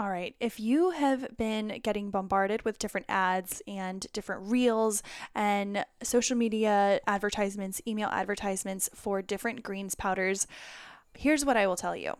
All right. If you have been getting bombarded with different ads and different reels and social media advertisements, email advertisements for different greens powders, here's what I will tell you.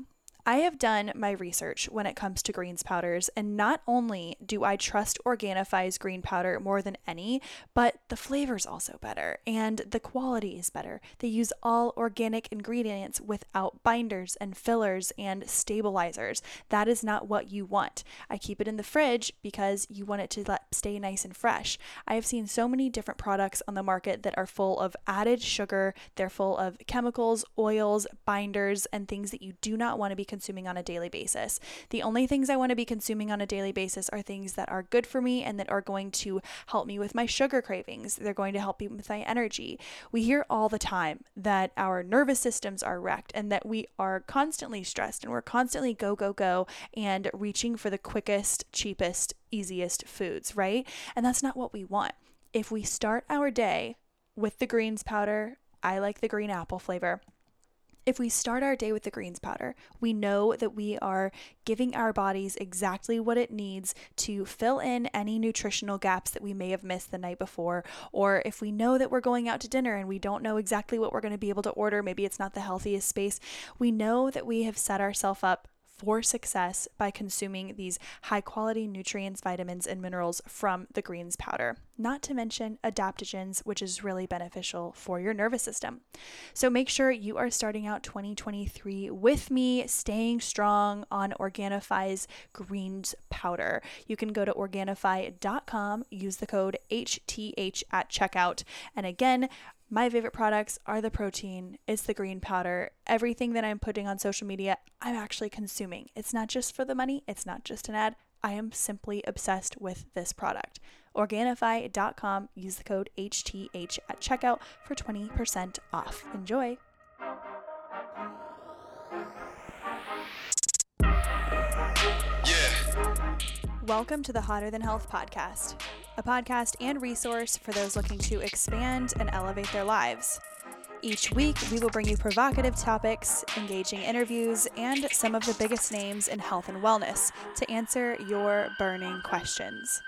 I have done my research when it comes to greens powders, and not only do I trust Organifi's green powder more than any, but the flavor is also better and the quality is better. They use all organic ingredients without binders and fillers and stabilizers. That is not what you want. I keep it in the fridge because you want it to let, stay nice and fresh. I have seen so many different products on the market that are full of added sugar, they're full of chemicals, oils, binders, and things that you do not want to be consuming on a daily basis. The only things I want to be consuming on a daily basis are things that are good for me and that are going to help me with my sugar cravings. They're going to help me with my energy. We hear all the time that our nervous systems are wrecked and that we are constantly stressed and we're constantly go, go, go and reaching for the quickest, cheapest, easiest foods, right? And that's not what we want. If we start our day with the greens powder, I like the green apple flavor if we start our day with the greens powder, we know that we are giving our bodies exactly what it needs to fill in any nutritional gaps that we may have missed the night before. Or if we know that we're going out to dinner and we don't know exactly what we're going to be able to order, maybe it's not the healthiest space, we know that we have set ourselves up for success by consuming these high quality nutrients, vitamins, and minerals from the greens powder, not to mention adaptogens, which is really beneficial for your nervous system. So make sure you are starting out 2023 with me, staying strong on Organifi's greens powder. You can go to Organifi.com, use the code HTH at checkout. And again, my favorite products are the protein, it's the green powder. Everything that I'm putting on social media, I'm actually consuming. It's not just for the money, it's not just an ad. I am simply obsessed with this product. Organifi.com, use the code HTH at checkout for 20% off. Enjoy. Welcome to the Hotter Than Health podcast, a podcast and resource for those looking to expand and elevate their lives. Each week, we will bring you provocative topics, engaging interviews, and some of the biggest names in health and wellness to answer your burning questions.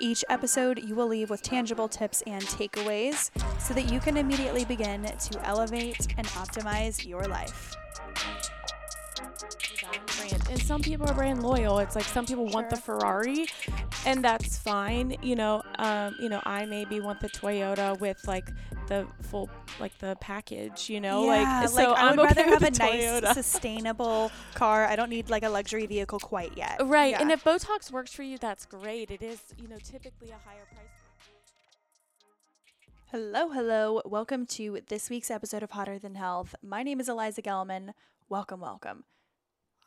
Each episode, you will leave with tangible tips and takeaways so that you can immediately begin to elevate and optimize your life. Brand. And some people are brand loyal. It's like some people want the Ferrari, and that's fine. You know, um, you know, I maybe want the Toyota with like the full, like the package. You know, yeah, like so I I'm would okay rather have with a the nice, sustainable car. I don't need like a luxury vehicle quite yet. Right, Yeah. and if Botox works for you, that's great. It is, you know, typically a higher price. Hello, hello. Welcome to this week's episode of Hotter Than Health. My name is Eliza Gelman. Welcome, welcome.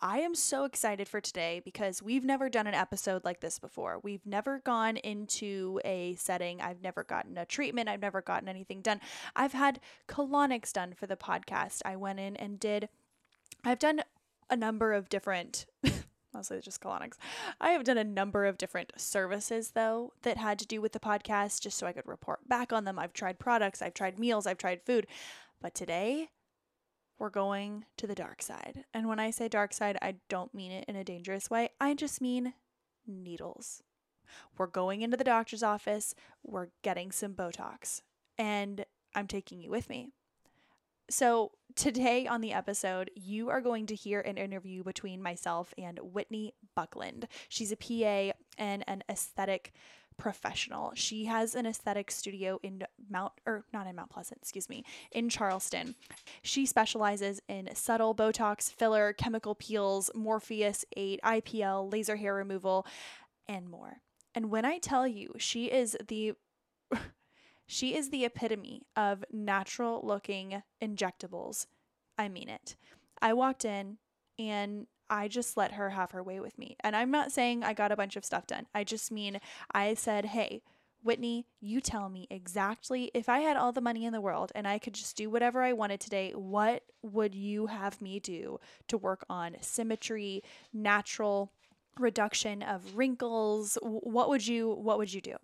I am so excited for today because we've never done an episode like this before. We've never gone into a setting. I've never gotten a treatment. I've never gotten anything done. I've had colonics done for the podcast. I went in and did, I've done a number of different mostly just colonics. I have done a number of different services though that had to do with the podcast just so I could report back on them. I've tried products, I've tried meals, I've tried food. But today we're going to the dark side. And when I say dark side, I don't mean it in a dangerous way. I just mean needles. We're going into the doctor's office, we're getting some Botox, and I'm taking you with me. So, today on the episode, you are going to hear an interview between myself and Whitney Buckland. She's a PA and an aesthetic professional. She has an aesthetic studio in Mount, or not in Mount Pleasant, excuse me, in Charleston. She specializes in subtle Botox, filler, chemical peels, Morpheus 8, IPL, laser hair removal, and more. And when I tell you, she is the she is the epitome of natural looking injectables. I mean it. I walked in and I just let her have her way with me. And I'm not saying I got a bunch of stuff done. I just mean I said, hey, Whitney, you tell me exactly if I had all the money in the world and I could just do whatever I wanted today, what would you have me do to work on symmetry, natural reduction of wrinkles. What would you what would you do?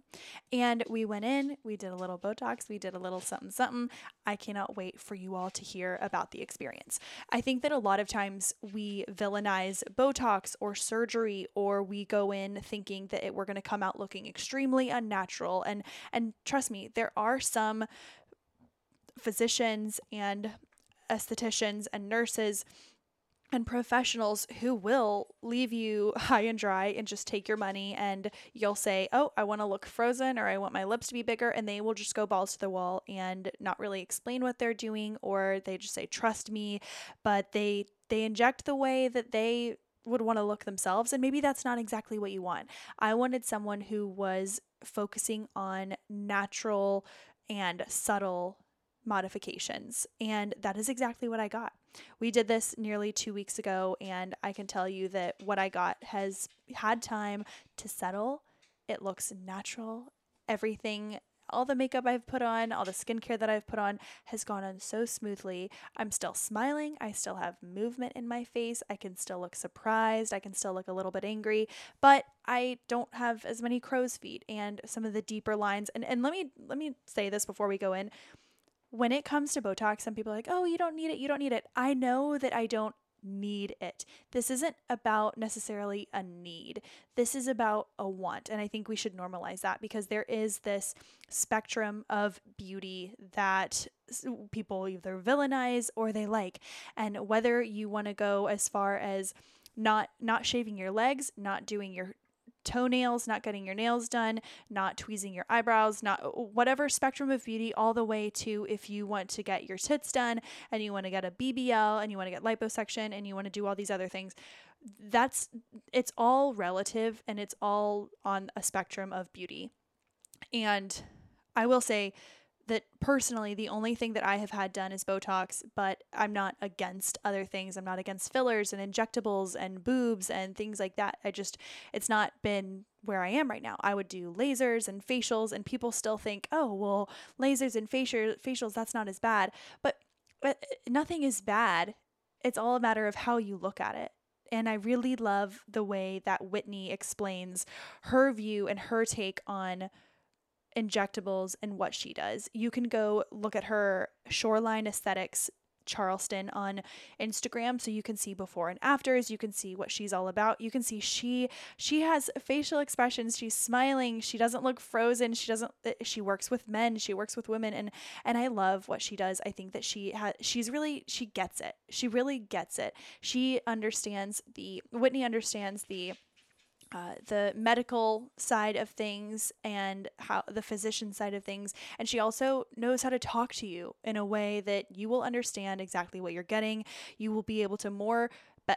And we went in we did a little botox we did a little something something. I cannot wait for you all to hear about the experience. I think that a lot of times we villainize botox or surgery or we go in thinking that it, we're going to come out looking extremely unnatural. And and trust me there are some physicians and estheticians and nurses and professionals who will leave you high and dry and just take your money and you'll say, "Oh, I want to look frozen or I want my lips to be bigger." And they will just go balls to the wall and not really explain what they're doing or they just say, "Trust me," but they they inject the way that they would want to look themselves and maybe that's not exactly what you want. I wanted someone who was focusing on natural and subtle modifications and that is exactly what I got. We did this nearly two weeks ago, and I can tell you that what I got has had time to settle. It looks natural. Everything, all the makeup I've put on, all the skincare that I've put on has gone on so smoothly. I'm still smiling. I still have movement in my face. I can still look surprised. I can still look a little bit angry, but I don't have as many crow's feet and some of the deeper lines. And, and let me let me say this before we go in when it comes to Botox, some people are like, oh, you don't need it, you don't need it. I know that I don't need it. This isn't about necessarily a need. This is about a want. And I think we should normalize that because there is this spectrum of beauty that people either villainize or they like. And whether you want to go as far as not not shaving your legs, not doing your toenails, not getting your nails done, not tweezing your eyebrows, not uh, uh, whatever spectrum of beauty, all the way to if you want to get your tits done and you want to get a BBL and you want to get liposuction and you want to do all these other things. That's it's all relative and it's all on a spectrum of beauty. And I will say that personally the only thing that I have had done is Botox, but I'm not against other things. I'm not against fillers and injectables and boobs and things like that. I just it's not been where I am right now. I would do lasers and facials and people still think, "Oh, well, lasers and facial facials that's not as bad." But, but nothing is bad. It's all a matter of how you look at it. And I really love the way that Whitney explains her view and her take on injectables and what she does. You can go look at her Shoreline Aesthetics Charleston on Instagram so you can see before and afters. You can see what she's all about. You can see she she has facial expressions. She's smiling. She doesn't look frozen. She doesn't eh, she works with men. She works with women. And and I love what she does. I think that she has she's really she gets it. She really gets it. She understands the Whitney understands the uh, the medical side of things and how the physician side of things. And she also knows how to talk to you in a way that you will understand exactly what you're getting. You will be able to more Uh,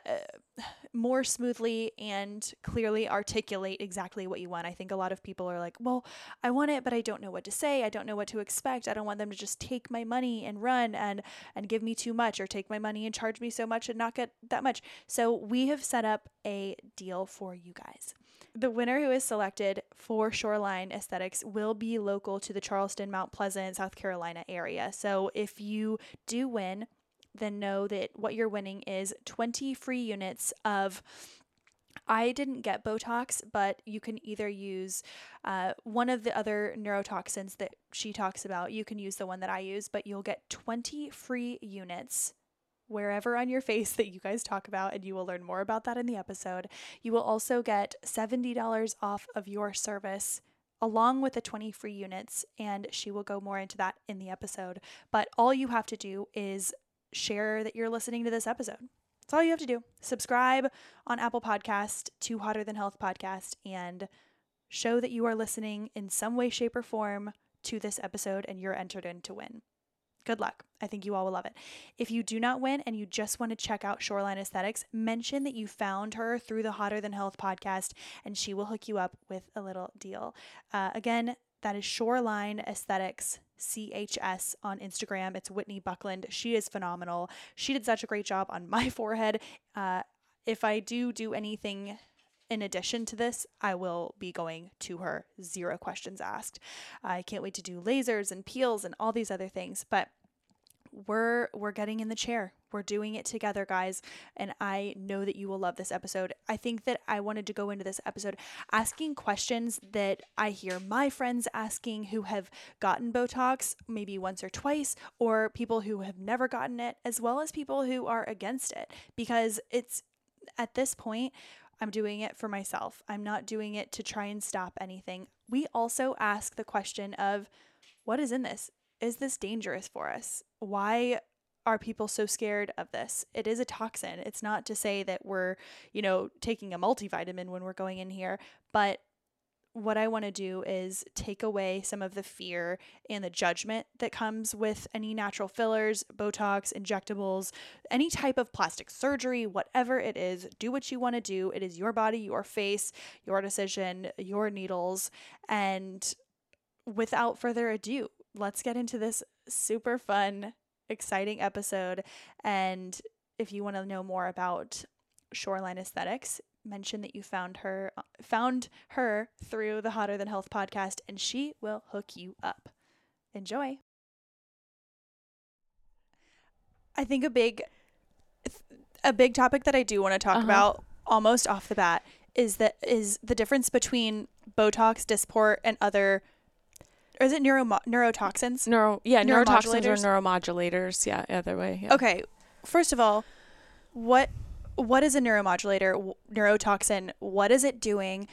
more smoothly and clearly articulate exactly what you want. I think a lot of people are like, well, I want it, but I don't know what to say. I don't know what to expect. I don't want them to just take my money and run and and give me too much or take my money and charge me so much and not get that much. So we have set up a deal for you guys. The winner who is selected for Shoreline Aesthetics will be local to the Charleston, Mount Pleasant, South Carolina area. So if you do win, then know that what you're winning is 20 free units of I didn't get Botox, but you can either use uh, one of the other neurotoxins that she talks about. You can use the one that I use, but you'll get 20 free units wherever on your face that you guys talk about, and you will learn more about that in the episode. You will also get $70 off of your service along with the 20 free units, and she will go more into that in the episode. But all you have to do is share that you're listening to this episode. That's all you have to do. Subscribe on Apple Podcast to Hotter Than Health podcast and show that you are listening in some way, shape, or form to this episode and you're entered in to win. Good luck. I think you all will love it. If you do not win and you just want to check out Shoreline Aesthetics, mention that you found her through the Hotter Than Health podcast and she will hook you up with a little deal. Uh, again, that is Shoreline Aesthetics CHS on Instagram. It's Whitney Buckland. She is phenomenal. She did such a great job on my forehead. Uh, if I do do anything in addition to this, I will be going to her. Zero questions asked. I can't wait to do lasers and peels and all these other things. But we're we're getting in the chair. We're doing it together, guys, and I know that you will love this episode. I think that I wanted to go into this episode asking questions that I hear my friends asking who have gotten Botox maybe once or twice or people who have never gotten it as well as people who are against it because it's at this point I'm doing it for myself. I'm not doing it to try and stop anything. We also ask the question of what is in this? Is this dangerous for us? Why are people so scared of this? It is a toxin. It's not to say that we're, you know, taking a multivitamin when we're going in here, but what I want to do is take away some of the fear and the judgment that comes with any natural fillers, Botox, injectables, any type of plastic surgery, whatever it is. Do what you want to do. It is your body, your face, your decision, your needles. And without further ado, let's get into this super fun, exciting episode. And if you want to know more about Shoreline Aesthetics, mention that you found her found her through the Hotter Than Health podcast and she will hook you up. Enjoy. I think a big a big topic that I do want to talk Uh-huh. about almost off the bat is that is the difference between Botox, Dysport and other or is it neuro neurotoxins? Neuro, yeah, neurotoxins or Neuromodulators? Yeah, either way. Yeah. Okay, first of all, what what is a neuromodulator, neurotoxin? What is it doing?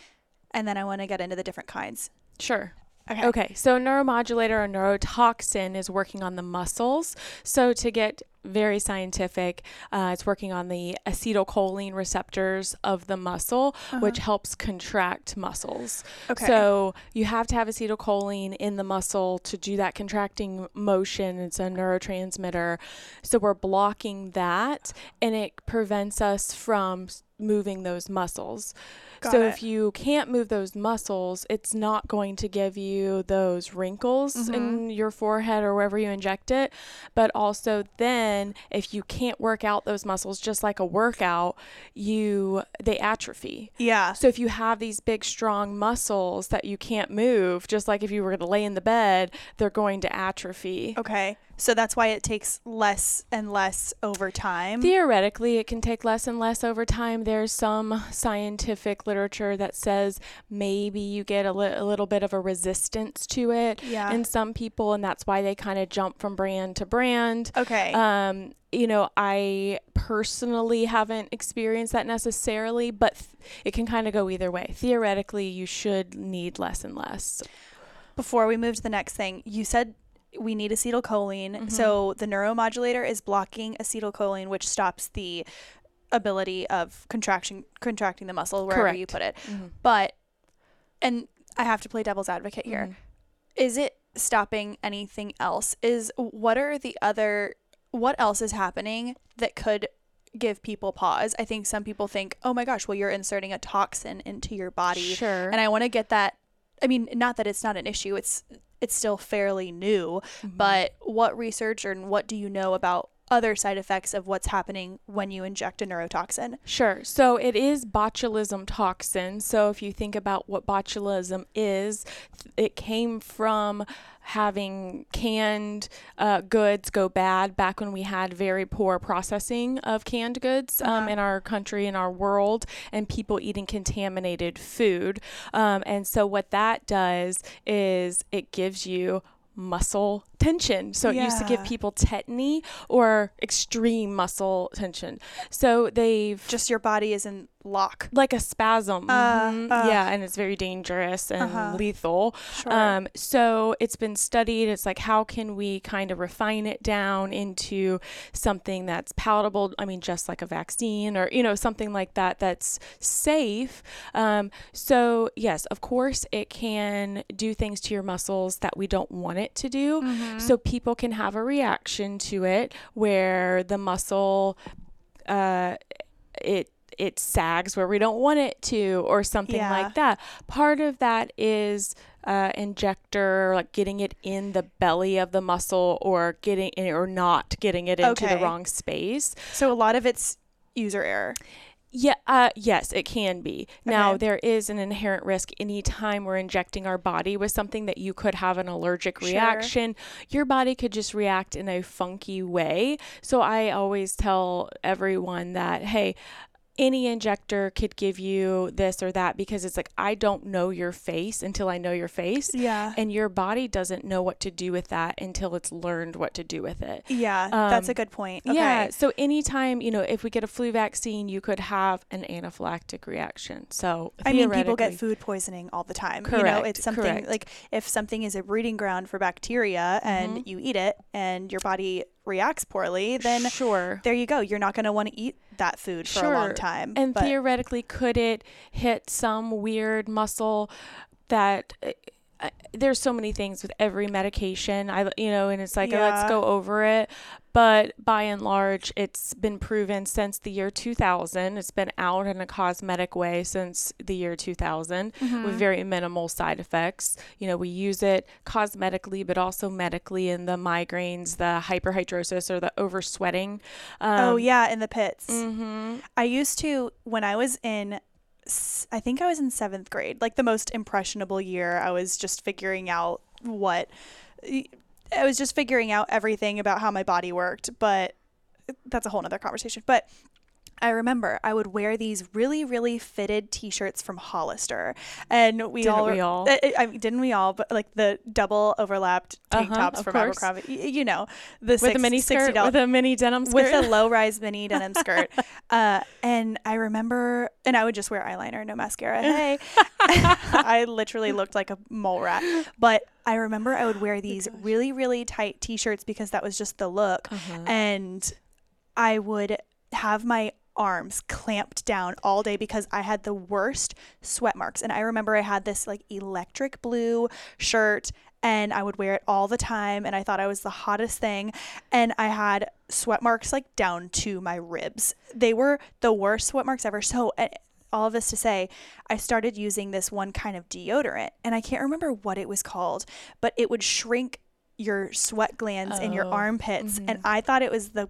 And then I want to get into the different kinds. Sure. Okay. Okay, so neuromodulator or neurotoxin is working on the muscles. So to get very scientific, uh, it's working on the acetylcholine receptors of the muscle, which helps contract muscles. Okay. So you have to have acetylcholine in the muscle to do that contracting motion. It's a neurotransmitter. So we're blocking that, and it prevents us from moving those muscles. Got so it. if you can't move those muscles, it's not going to give you those wrinkles Mm-hmm. in your forehead or wherever you inject it. But also then if you can't work out those muscles just like a workout, you they atrophy. yeah. So if you have these big strong muscles that you can't move, just like if you were going to lay in the bed, they're going to atrophy. Okay. So that's why it takes less and less over time. Theoretically, it can take less and less over time. There's some scientific literature that says maybe you get a, li- a little bit of a resistance to it Yeah. in some people, and that's why they kind of jump from brand to brand. okay. Um, you know, I personally haven't experienced that necessarily, but th- it can kind of go either way. Theoretically, you should need less and less. Before we move to the next thing, you said we need acetylcholine. Mm-hmm. So the neuromodulator is blocking acetylcholine, which stops the ability of contraction contracting the muscle wherever you put it. But and I have to play devil's advocate here. Mhm. Is it stopping anything else? Is what are the other what else is happening that could give people pause? I think some people think, "Oh my gosh, well you're inserting a toxin into your body." Sure. And I want to get that I mean, not that it's not an issue. It's it's still fairly new, Mm-hmm. but what research or what do you know about other side effects of what's happening when you inject a neurotoxin? Sure. So it is botulism toxin. So if you think about what botulism is, it came from having canned uh, goods go bad back when we had very poor processing of canned goods um, in our country, in our world, and people eating contaminated food. Um, and so what that does is it gives you muscle tension. So it used to give people tetany or extreme muscle tension. So they've Just your body is in lock. like a spasm. Uh, Mhm. uh. yeah, and it's very dangerous and Uh-huh. lethal. Sure. Um, so it's been studied. It's like how can we kind of refine it down into something that's palatable? I mean, just like a vaccine or you know something like that that's safe. Um, so yes, of course, it can do things to your muscles that we don't want it to do. Mm-hmm. So people can have a reaction to it where the muscle, uh, it it sags where we don't want it to, or something Yeah. like that. Part of that is uh, injector, like getting it in the belly of the muscle, or getting or not getting it into Okay. the wrong space. So a lot of it's user error. Yeah, uh, yes, it can be. Now, Okay. there is an inherent risk anytime we're injecting our body with something that you could have an allergic Sure. reaction. Your body could just react in a funky way. So, I always tell everyone that, hey, any injector could give you this or that because it's like, I don't know your face until I know your face. Yeah. And your body doesn't know what to do with that until it's learned what to do with it. Yeah, that's a Um, good point. Okay. Yeah. So anytime, you know, if we get a flu vaccine, you could have an anaphylactic reaction. So I mean, people get food poisoning all the time. you know, Correct, it's something correct. like if something is a breeding ground for bacteria and Mhm. you eat it and your body reacts poorly, then sure. there you go. You're not going to want to eat that food for a long time. And but theoretically, could it hit some weird muscle that? uh, uh, there's so many things with every medication. I, you know, and it's like, oh, let's go over it. But by and large, it's been proven since the year 2000. It's been out in a cosmetic way since the year 2000 Mm-hmm. with very minimal side effects. You know, we use it cosmetically, but also medically in the migraines, the hyperhidrosis, or the oversweating. Um, oh yeah, in the pits. Mm-hmm. I used to when I was in I think I was in 7th grade, like the most impressionable year. I was just figuring out what I was just figuring out everything about how my body worked, but that's a whole nother conversation. But I remember I would wear these really, really fitted T-shirts from Hollister, and we Didn't all, we all? I, I- didn't we all? But like the double overlapped tank Uh-huh, tops from course. Abercrombie, you know, the With a mini skirt, $60 with a mini denim skirt. with a low rise mini denim skirt. Uh, and I remember, and I would just wear eyeliner, no mascara. Hey, I literally looked like a mole rat. But I remember I would wear these really, really tight t shirts because that was just the look. Uh-huh. And I would have my arms clamped down all day because I had the worst sweat marks. And I remember I had this like electric blue shirt and I would wear it all the time and I thought I was the hottest thing and I had sweat marks like down to my ribs. They were the worst sweat marks ever. So uh, all of this to say, I started using this one kind of deodorant and I can't remember what it was called, but it would shrink your sweat glands in your Oh, armpits and I thought it was the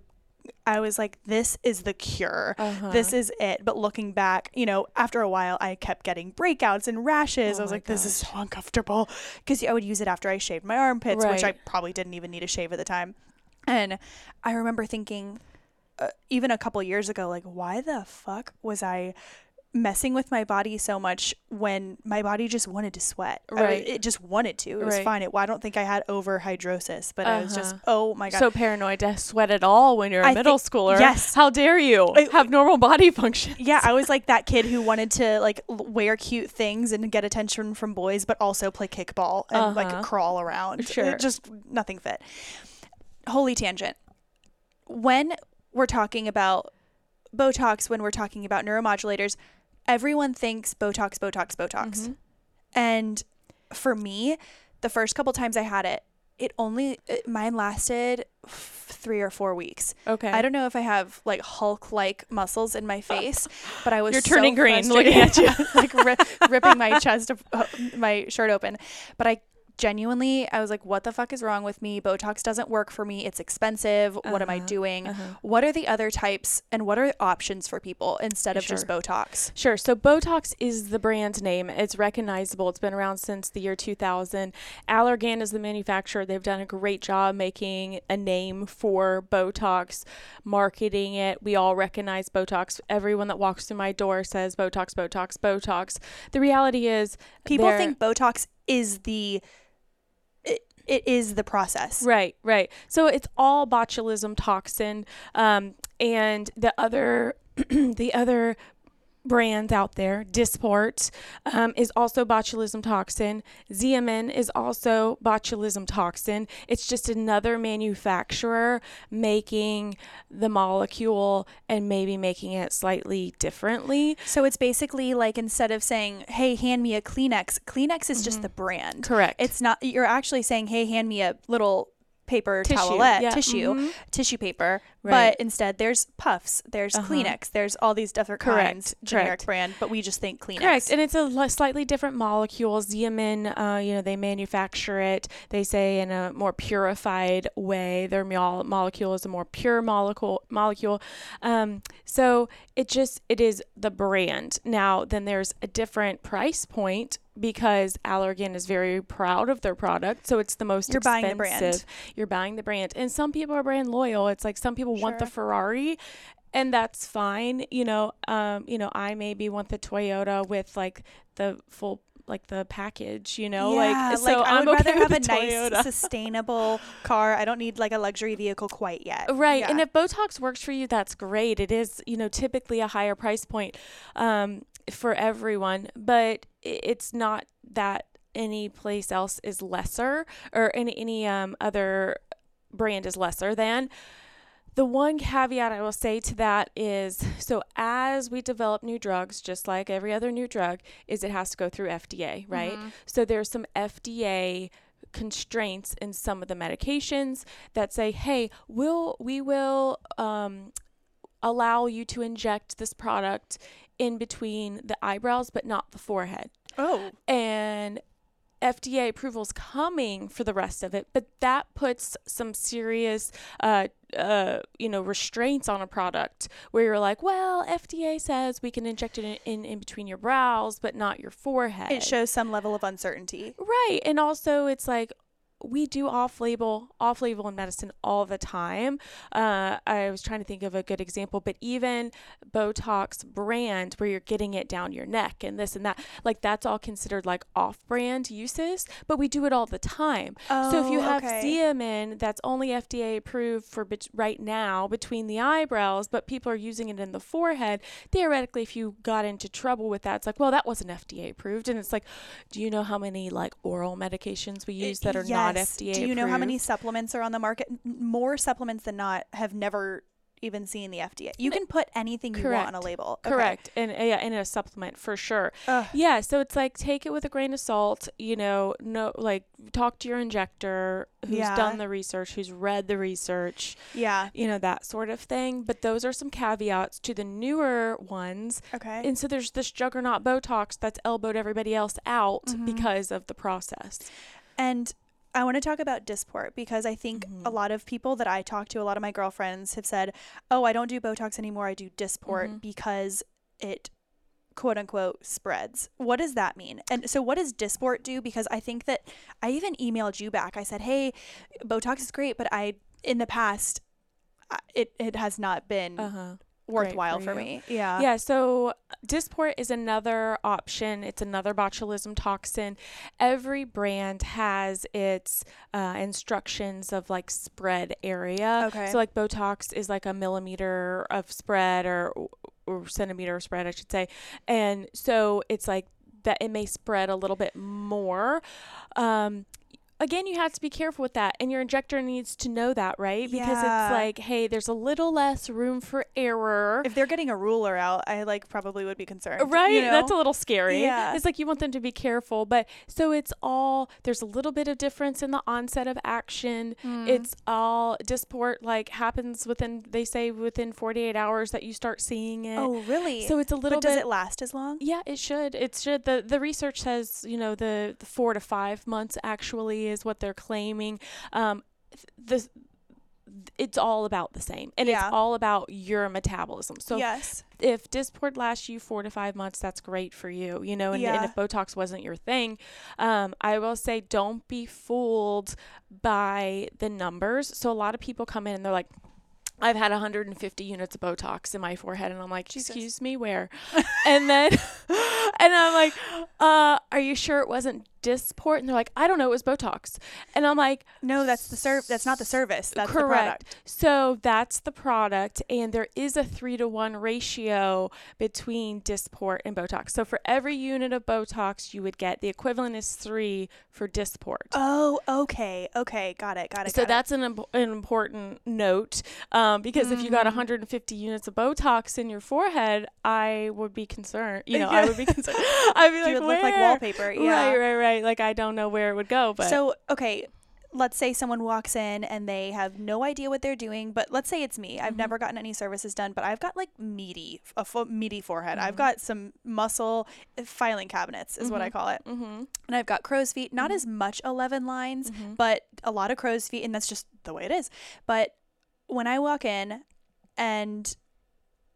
I was like, this is the cure. Uh-huh. This is it. But looking back, you know, after a while, I kept getting breakouts and rashes. Oh I was like, this is so uncomfortable. Because I would use it after I shaved my armpits, which I probably didn't even need a shave at the time. And I remember thinking, uh, even a couple years ago, like, why the fuck was I messing with my body so much when my body just wanted to sweat? I- Right. it just wanted to. It was fine. It, well, I don't think I had overhidrosis, but I was just, Uh-huh. oh my God. so paranoid to sweat at all when you're a I middle schooler. yes. How dare you I- have normal body function? Yeah, I was like that kid who wanted to like wear cute things and get attention from boys, but also play kickball and Uh-huh. like crawl around. It Sure. just nothing fit. Holy tangent. When we're talking about Botox, when we're talking about neuromodulators, everyone thinks Botox, Botox, Botox. Mm-hmm. And for me, the first couple times I had it, it only it, mine lasted f- three or four weeks. Okay. I don't know if I have like Hulk like muscles in my face, but I was You're so turning green frustrated. looking at you. like ri- ripping my chest, uh, my shirt open. But I genuinely, I was like, what the fuck is wrong with me? Botox doesn't work for me. It's expensive. What am I Uh-huh, doing? uh-huh. What are the other types and what are options for people instead of just Botox? Sure. So Botox is the brand name. It's recognizable. It's been around since the year 2000. Allergan is the manufacturer. They've done a great job making a name for Botox, marketing it. We all recognize Botox. Everyone that walks through my door says Botox, Botox, Botox. The reality is, People think Botox is the it, is the process. Right, right. So it's all botulism toxin, um, and the other, the other brands out there, Dysport, um, is also botulism toxin. Xeomin is also botulism toxin. It's just another manufacturer making the molecule and maybe making it slightly differently. So it's basically like instead of saying, "Hey, hand me a Kleenex," Kleenex is Mm-hmm. just the brand. Correct. It's not. You're actually saying, "Hey, hand me a little paper Tissue, towelette, yeah, tissue, mhm. tissue paper. Right. But instead, there's puffs, there's Uh-huh. Kleenex, there's all these different Correct, kinds, generic correct. brand, but we just think Kleenex. Correct, and it's a slightly different molecule. Xeomin, uh, you know, they manufacture it. They say in a more purified way. Their mole- molecule is a more pure molecule. Molecule. Um, so it just it is the brand. Now, then there's a different price point because Allergan is very proud of their product. So it's the most You're buying the brand. You're buying the brand, and some people are brand loyal. It's like some people want the Ferrari and that's fine you know um you know i maybe want the toyota with like the full like the package you know yeah, like so I i'm would okay rather have a Toyota. nice, sustainable car. I don't need like a luxury vehicle quite yet. Right. Yeah. And if Botox works for you, that's great. It is, you know, typically a higher price point um, for everyone, but it's not that any place else is lesser or any, any um, other brand is lesser than. The one caveat I will say to that is so as we develop new drugs, just like every other new drug, is it has to go through FDA, right? So there's some FDA constraints in some of the medications that say, hey, we'll we will um, allow you to inject this product in between the eyebrows, but not the forehead oh, and FDA approval's coming for the rest of it, but that puts some serious, uh, uh, you know, restraints on a product where you're like, well, FDA says we can inject it in, in, in between your brows, but not your forehead. it shows some level of uncertainty. Right. And also it's like we do off label off label in medicine all the time. Uh, I was trying to think of a good example, but even Botox brand where you're getting it down your neck and this and that, like that's all considered like off brand uses, but we do it all the time. Oh, so if you Oh, have okay. Xeomin that's only FDA approved for bet- right now between the eyebrows, but people are using it in the forehead, theoretically, if you got into trouble with that, it's like, well, that wasn't FDA approved. And it's like, do you know how many like oral medications we use that are not Yes. FDA Do you know how many approved? supplements are on the market? More supplements than not have never even seen the FDA. You can put anything you want on a label. Okay. Correct. And uh, yeah, in a supplement for sure. Ugh. Yeah. So it's like take it with a grain of salt, you know, no, like talk to your injector who's Yeah. done the research, who's read the research, Yeah. you know, that sort of thing. But those are some caveats to the newer ones. Okay. And so there's this juggernaut Botox that's elbowed everybody else out Mhm. because of the process. And I want to talk about Dysport because I think a Mhm. lot of people that I talk to, a lot of my girlfriends have said, "Oh, I don't do Botox anymore. I do Dysport Mhm. because it quote unquote spreads." What does that mean? And so what does Dysport do because I think that I even emailed you back. I said, "Hey, Botox is great, but I in the past it it has not been Uh huh. Worthwhile for for, me." Yeah. Yeah, so Dysport is another option. It's another botulism toxin. Every brand has its uh, instructions of like spread area. Okay. So like Botox is like a millimeter of spread or or centimeter spread, I should say. And so it's like that it may spread a little bit more. Um, again, you have to be careful with that, and your injector needs to know that, right? Because Yeah. it's like, hey, there's a little less room for error. If they're getting a ruler out, I like probably would be concerned. Right? you know? That's a little scary. Yeah. It's like you want them to be careful. But so it's all, there's a little bit of difference in the onset of action. Mm. It's all, Dysport, like happens within, they say within 48 hours that you start seeing it. Oh, really? So it's a little but does bit. it last as long? yeah, it should. It should. The the research says, you know, the, the four to five months actually is what they're claiming. Um, the it's all about the same, and Yeah. it's all about your metabolism. So yes. if Dysport lasts you four to five months, that's great for you, you know. And, and if Botox wasn't your thing, um, I will say don't be fooled by the numbers. So a lot of people come in and they're like. I've had 150 units of Botox in my forehead, and I'm like, Jesus. "Excuse me, where?" and then, and I'm like, uh, "Are you sure it wasn't Dysport?" And they're like, "I don't know, it was Botox." And I'm like, No, that's the serv. That's not the service. That's Correct. the product. So that's the product, and there is a three to one ratio between Dysport and Botox. So for every unit of Botox, you would get the equivalent is three for Dysport. Oh, okay, okay, got it, got it. so got it. that's an, imp- an important note um, because if you got Mhm. 150 units of Botox in your forehead, I would be concerned. You know, I would be concerned. I'd be you like, would look like wallpaper. Yeah. Right, right, right. Like I don't know where it would go, but So okay, let's say someone walks in and they have no idea what they're doing, but let's say it's me. I've Mhm. never gotten any services done, but I've got like meaty, a meaty forehead. I've Mhm. got some muscle uh, filing cabinets, is what I Mhm. call it. Mm-hmm. And I've got crow's feet, not Mhm. as much 11 lines, but a lot of crow's feet, and that's just the way it is. But when I walk in, and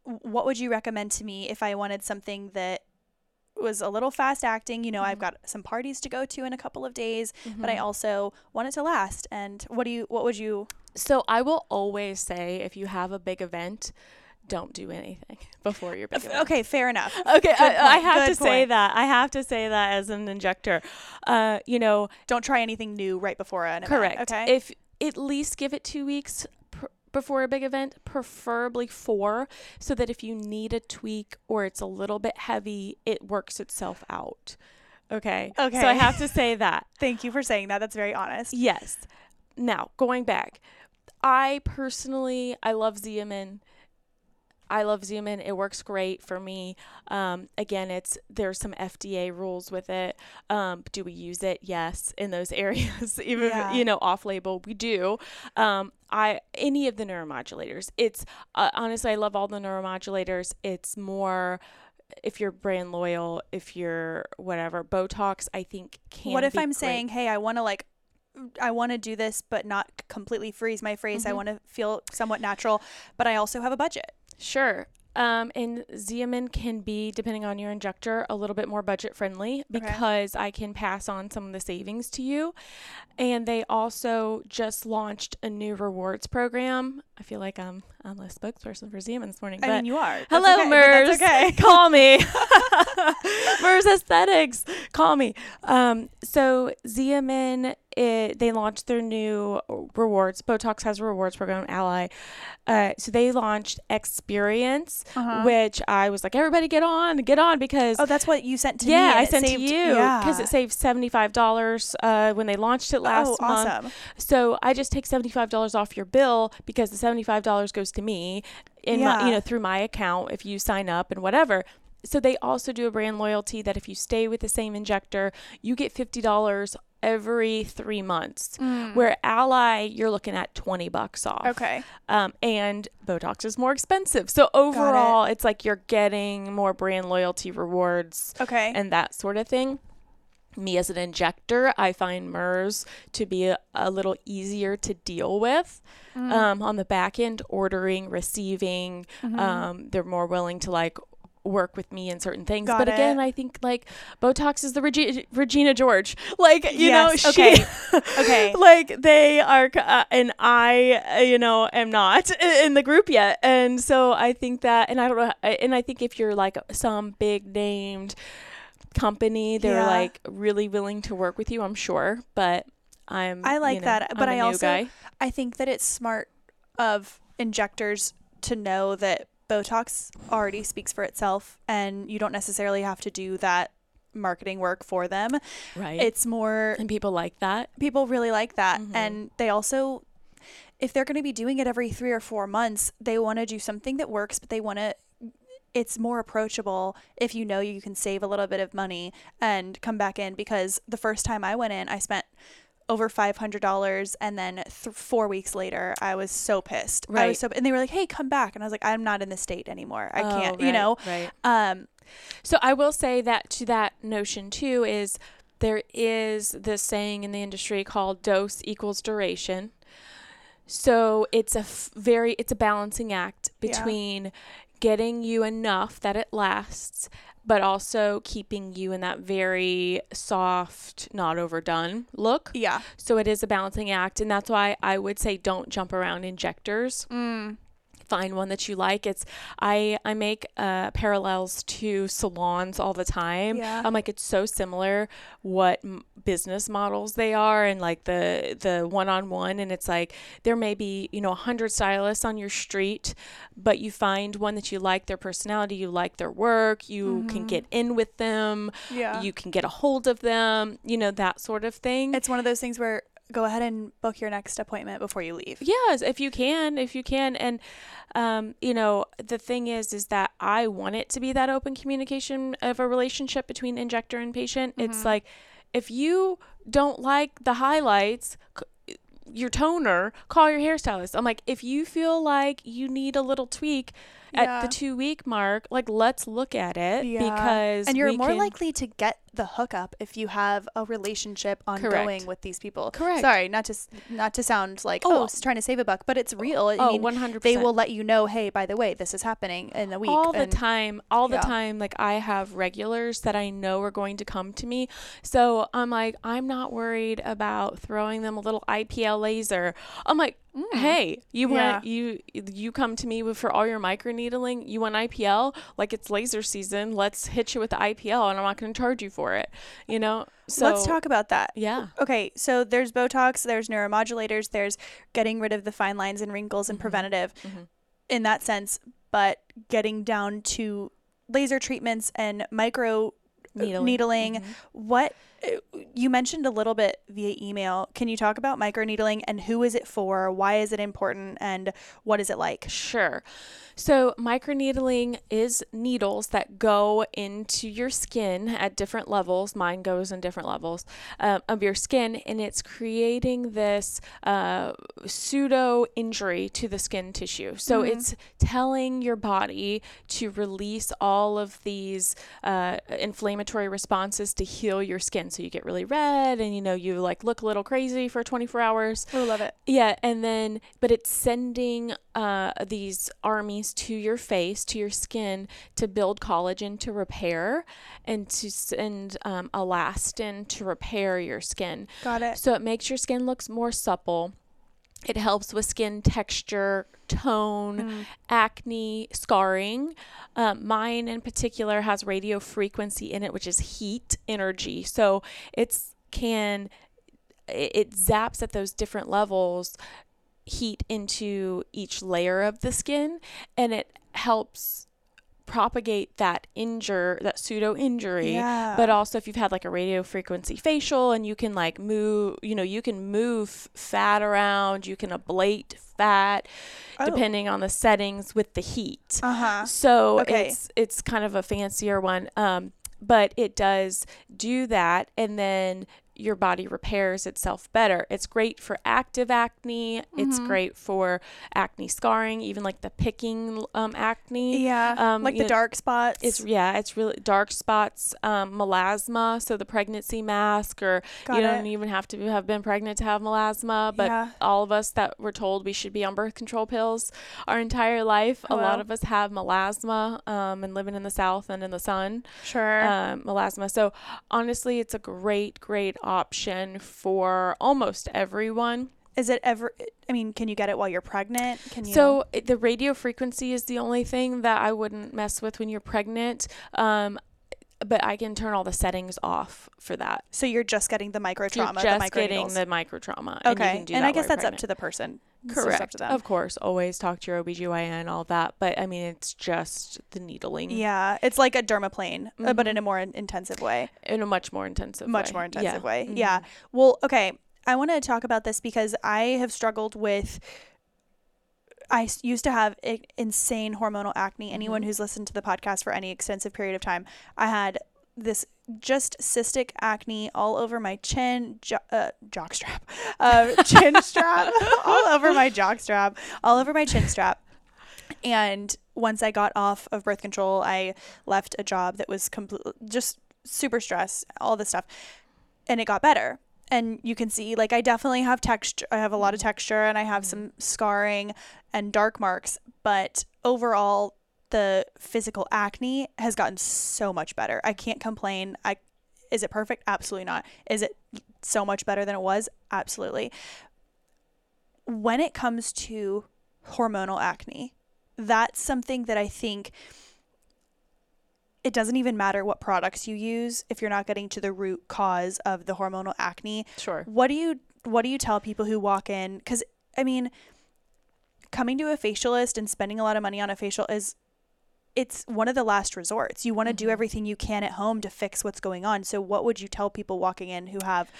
what would you recommend to me if I wanted something that was a little fast acting? You know, I've Mhm. got some parties to go to in a couple of days, but I Mhm. also want it to last. And what do you, what would you, So I will always say if you have a big event, don't do anything before your big event. okay, fair enough. Okay, I, I have good to say that. I have to say that as an injector. Uh, you know, Don't try anything new right before an event. correct. Okay. If at least give it two weeks pr- before a big event, preferably four, so that if you need a tweak or it's a little bit heavy, it works itself out. Okay. Okay. So I have to say that. Thank you for saying that. That's very honest. Yes. Now, going back, I personally, I love Xeomin. I love Xeomin. It works great for me. Um, again, it's there's some FDA rules with it. Um, do we use it? Yes, in those areas, even Yeah. you know off label, we do. Um, I any of the neuromodulators. It's uh, honestly, I love all the neuromodulators. It's more if you're brand loyal, if you're whatever. Botox, I think can. what if I'm great. saying, hey, I want to like, I want to do this, but not completely freeze my face. I Mhm. want to feel somewhat natural, but I also have a budget. Sure. Um, and Xeomin can be, depending on your injector, a little bit more budget friendly because I can pass on some of the savings to you. And they also just launched a new rewards program. I feel like I'm I'm a spokesperson for Xeomin this morning. I but mean, you are. That's hello, okay, Merz. Okay. Call me. Merz Aesthetics. Call me. Um, so it, they launched their new rewards. Botox has a rewards program, Ally. Uh, so they launched Experience, Uh-huh. which I was like, everybody get on, get on because. Oh, that's what you sent to me. yeah, I sent saved- to you because yeah. it saved seventy five dollars uh, when they launched it last oh, month. awesome. So I just take seventy five dollars off your bill because the seventy five dollars goes to me in my you know through my account if you sign up and whatever. So they also do a brand loyalty that if you stay with the same injector, you get fifty dollars every three months. Mm. Where Ally, you're looking at twenty bucks off. Okay. Um, and Botox is more expensive. So overall, it's like you're getting more brand loyalty rewards Okay. and that sort of thing. Me as an injector, I find Merz to be a, a little easier to deal with Mm. um, on the back end, ordering, receiving. Mhm. Um, they're more willing to like work with me in certain things. Got but again, it. I think like Botox is the Regi- Regina George. Like, you Yes, know, okay. she, Okay. like they are, uh, and I, uh, you know, am not in the group yet. And so I think that, and I don't know, and I think if you're like some big named company, they're Yeah. like really willing to work with you, I'm sure. But I'm, I like you know, that, but I also- guy. I think that it's smart of injectors to know that Botox already speaks for itself and you don't necessarily have to do that marketing work for them. right. It's more and people like that. people really like that Mhm. and they also if they're going to be doing it every 3 or 4 months, they want to do something that works, but they want to it's more approachable if you know you can save a little bit of money and come back in because the first time I went in, I spent over five hundred dollars, and then th- four weeks later, I was so pissed. Right. I was so, and they were like, "Hey, come back," and I was like, "I'm not in the state anymore. I Oh, can't," you know. Right. Um, So I will say that to that notion too is there is this saying in the industry called dose equals duration. So it's a f- very it's a balancing act Yeah. Getting you enough that it lasts but also keeping you in that very soft, not overdone look. yeah. So it is a balancing act and that's why I would say don't jump around injectors Mm. Find one that you like it's i i make uh parallels to salons all the time Yeah. i'm like it's so similar what m- business models they are and like the the one-on-one and it's like there may be you know a 100 stylists on your street but you find one that you like their personality you like their work you can Mhm. get in with them Yeah. you can get a hold of them you know that sort of thing it's one of those things where go ahead and book your next appointment before you leave. Yes, if you can, if you can, and um, you know, the thing is, is that I want it to be that open communication of a relationship between injector and patient. It's Mhm. like if you don't like the highlights, your toner, call your hairstylist. I'm like, if you feel like you need a little tweak at Yeah. the two week mark, like let's look at it Yeah. because and you're more can- likely to get the hookup if you have a relationship ongoing Correct. with these people. Correct. Sorry, not to not to sound like Oh. oh, trying to save a buck, but it's real. I oh, 100%. they will let you know, hey, by the way, this is happening in a week. all the time all the time like i have regulars that i know are going to come to me so i'm like i'm not worried about throwing them a little ipl laser i'm like hey you Mm. Yeah. want you you come to me with, for all your microneedling you want ipl like it's laser season let's hit you with the ipl and i'm not going to charge you for it you know so Let's talk about that. yeah Okay, so there's Botox, there's neuromodulators, there's getting rid of the fine lines and wrinkles Mm-hmm. and preventative in that sense, but getting down to laser treatments and micro Needling. needling. Mm-hmm. What uh, you mentioned a little bit via email. Can you talk about microneedling and who is it for? Why is it important? And what is it like? Sure. So, microneedling is needles that go into your skin at different levels. Mine goes in different levels um, of your skin, and it's creating this uh, pseudo injury to the skin tissue. So, it's telling your body to release all of these uh, inflammatory responses to heal your skin. So, you get really red and you know, you like look a little crazy for 24 hours. I love it. Yeah, and then but it's sending uh, these armies to your face, to your skin, to build collagen to repair, and to send um, elastin to repair your skin. Got it. So it makes your skin looks more supple. It helps with skin texture, tone, Mm. acne, scarring. Um, mine in particular has radio frequency in it, which is heat energy. So it's can it it zaps at those different levels heat into each layer of the skin and it helps propagate that injure that pseudo injury Yeah. but also if you've had like a radio frequency facial and you can like move you know you can move fat around you can ablate fat Oh. depending on the settings with the heat Uh huh. so Okay. it's it's kind of a fancier one um but it does do that and then your body repairs itself better. It's great for active acne. It's Mm-hmm. great for acne scarring, even like the picking um, acne. Yeah. Um, like the know, dark spots. It's yeah, it's really dark spots, um, melasma, so the pregnancy mask, or Got you don't even have to have been pregnant to have melasma. But Yeah. all of us that were told we should be on birth control pills our entire life, a lot of us have melasma, um, and living in the south and in the sun, sure. um, melasma. So honestly, it's a great, great option for almost everyone. is it ever? I mean, can you get it while you're pregnant? Can you? So it- the radio frequency is the only thing that I wouldn't mess with when you're pregnant. Um, but I can turn all the settings off for that. So you're just getting the micro trauma, You're just the micro getting the micro trauma. And, you okay, can do and that I guess that's up to the person. Correct. Of course, always talk to your OBGYN, all that. But I mean, it's just the needling Yeah, it's like a dermaplane, uh, but in a more in- intensive way. in a much more intensive much way. more intensive Yeah. way. Mhm. Yeah. Well, okay. I want to talk about this because I have struggled with. I used to have insane hormonal acne. Anyone Mm-hmm. who's listened to the podcast for any extensive period of time, I had this just cystic acne all over my chin, jo- uh, jockstrap, uh, chin strap, all over my jockstrap, all over my chin strap. And once I got off of birth control, I left a job that was complete, just super stress, all this stuff, and it got better. And you can see, like, I definitely have texture. I have a lot of texture, and I have some scarring and dark marks. But overall, the physical acne has gotten so much better. I can't complain. I is it perfect? Absolutely not. Is it so much better than it was? Absolutely. When it comes to hormonal acne, that's something that I think it doesn't even matter what products you use if you're not getting to the root cause of the hormonal acne. Sure. What do you what do you tell people who walk in cuz I mean coming to a facialist and spending a lot of money on a facial is it's one of the last resorts. You want to do everything you can at home to fix what's going on. So what would you tell people walking in who have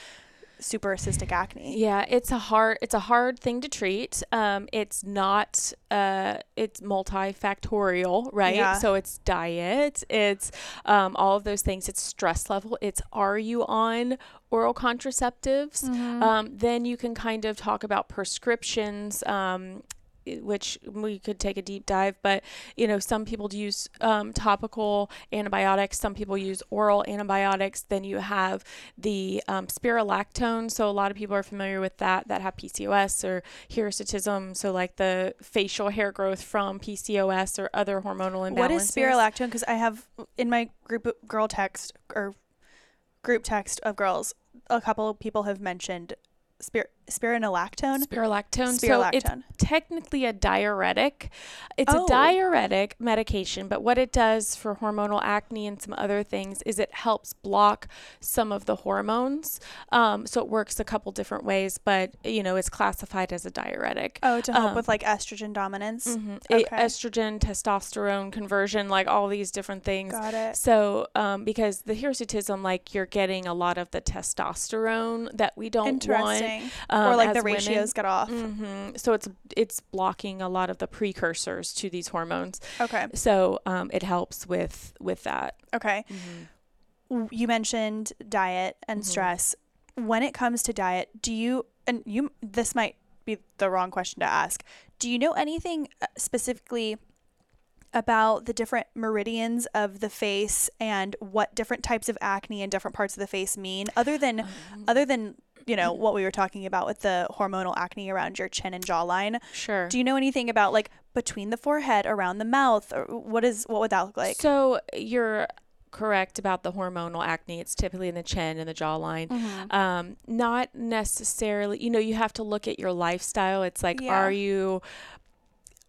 super cystic acne. Yeah, it's a hard it's a hard thing to treat. Um, it's not uh, it's multifactorial, right? Yeah. So it's diet, it's um, all of those things. It's stress level. It's are you on oral contraceptives? Mm-hmm. Um, then you can kind of talk about prescriptions. Um, which we could take a deep dive, but you know, some people use um, topical antibiotics, some people use oral antibiotics. Then you have the um, spirulactone. So a lot of people are familiar with that that have PCOS or hirsutism. So like the facial hair growth from PCOS or other hormonal imbalances. What is spirulactone? Because I have in my group girl text or group text of girls, a couple of people have mentioned spir- spironolactone. Spirulactone. So it's technically a diuretic. It's Oh. a diuretic medication, but what it does for hormonal acne and some other things is it helps block some of the hormones. Um, so it works a couple different ways, but you know it's classified as a diuretic. Oh, to help Um, with like estrogen dominance. Mhm. Okay. It- estrogen, testosterone conversion, like all these different things. Got it. So, um, because the hirsutism, like you're getting a lot of the testosterone that we don't want, Interesting. Um, or like the as women. ratios get off. hmm So it's it's blocking a lot of the precursors to these hormones. Okay. So um, it helps with with that. Okay. W- You mentioned diet and Mhm. stress. When it comes to diet, do you and you this might be the wrong question to ask. Do you know anything uh, specifically about the different meridians of the face and what different types of acne in different parts of the face mean other than Um, other than, you know, what we were talking about with the hormonal acne around your chin and jawline? Sure. Do you know anything about like between the forehead, around the mouth, or what is what would that look like? so you're correct about the hormonal acne. It's typically in the chin and the jawline. Mhm. um not necessarily you know you have to look at your lifestyle it's like Yeah. are you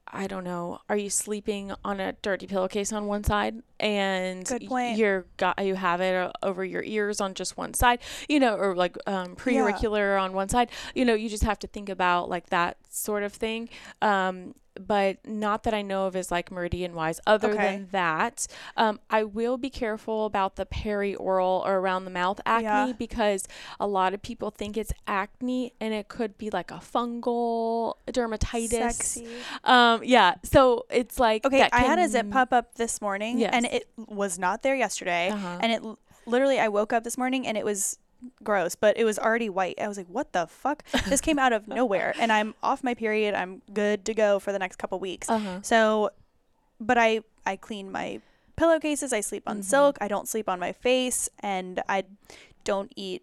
i don't know are you sleeping on a dirty pillowcase on one side and you're got you have it over your ears on just one side you know or like um preauricular on one side you know you just have to think about like that sort of thing um but not that I know of as like meridian wise. Other Okay. than that, um, I will be careful about the perioral or around the mouth acne Yeah. because a lot of people think it's acne and it could be like a fungal dermatitis. Sexy. Um, yeah. So it's like Okay, I had a zip pop up this morning and It was not there yesterday. Uh-huh. And it literally, I woke up this morning and it was gross, but it was already white. I was like, what the fuck? This came out of nowhere. And I'm off my period. I'm good to go for the next couple weeks. Uh-huh. So, but I, I clean my pillowcases. I sleep on Mhm. silk. I don't sleep on my face. And I don't eat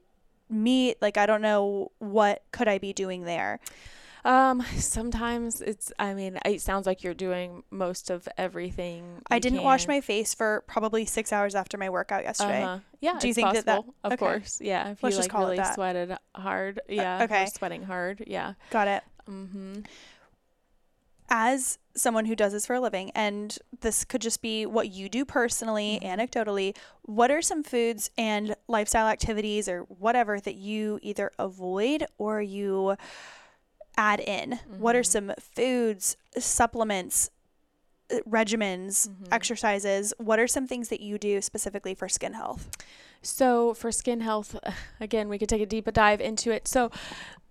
meat. Like, I don't know what could I be doing there. Um, sometimes it's. I mean, it sounds like you're doing most of everything. I didn't wash my face for probably six hours after my workout yesterday. Uh-huh. Yeah, Do you think that that- possible, Of okay. course, yeah. If Let's you just like call it really that. sweated hard, yeah. or okay. sweating hard, yeah. Got it. Mm-hmm. as someone who does this for a living, and this could just be what you do personally, Mhm. anecdotally, what are some foods and lifestyle activities or whatever that you either avoid or you add in? What are Mhm. some foods, supplements, uh, regimens, Mhm. exercises? What are some things that you do specifically for skin health? So for skin health, again, we could take a deeper dive into it. So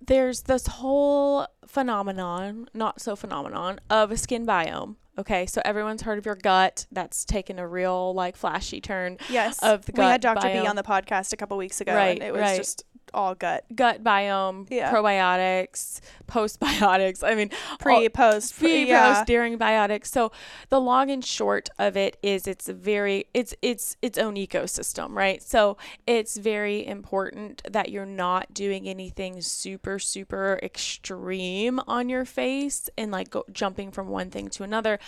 there's this whole phenomenon, not so phenomenon, of a skin biome. Okay, so everyone's heard of your gut. That's taken a real like flashy turn. Yes. Of the gut. we had Dr. B on the podcast a couple weeks ago, Right, and it was right. just all gut. Gut biome, Yeah. probiotics, postbiotics. I mean, Pre, all- post, pre, yeah. post, during biotics. So the long and short of it is it's a very it's it's its own ecosystem, right? So it's very important that you're not doing anything super super extreme on your face and like go, jumping from one thing to another.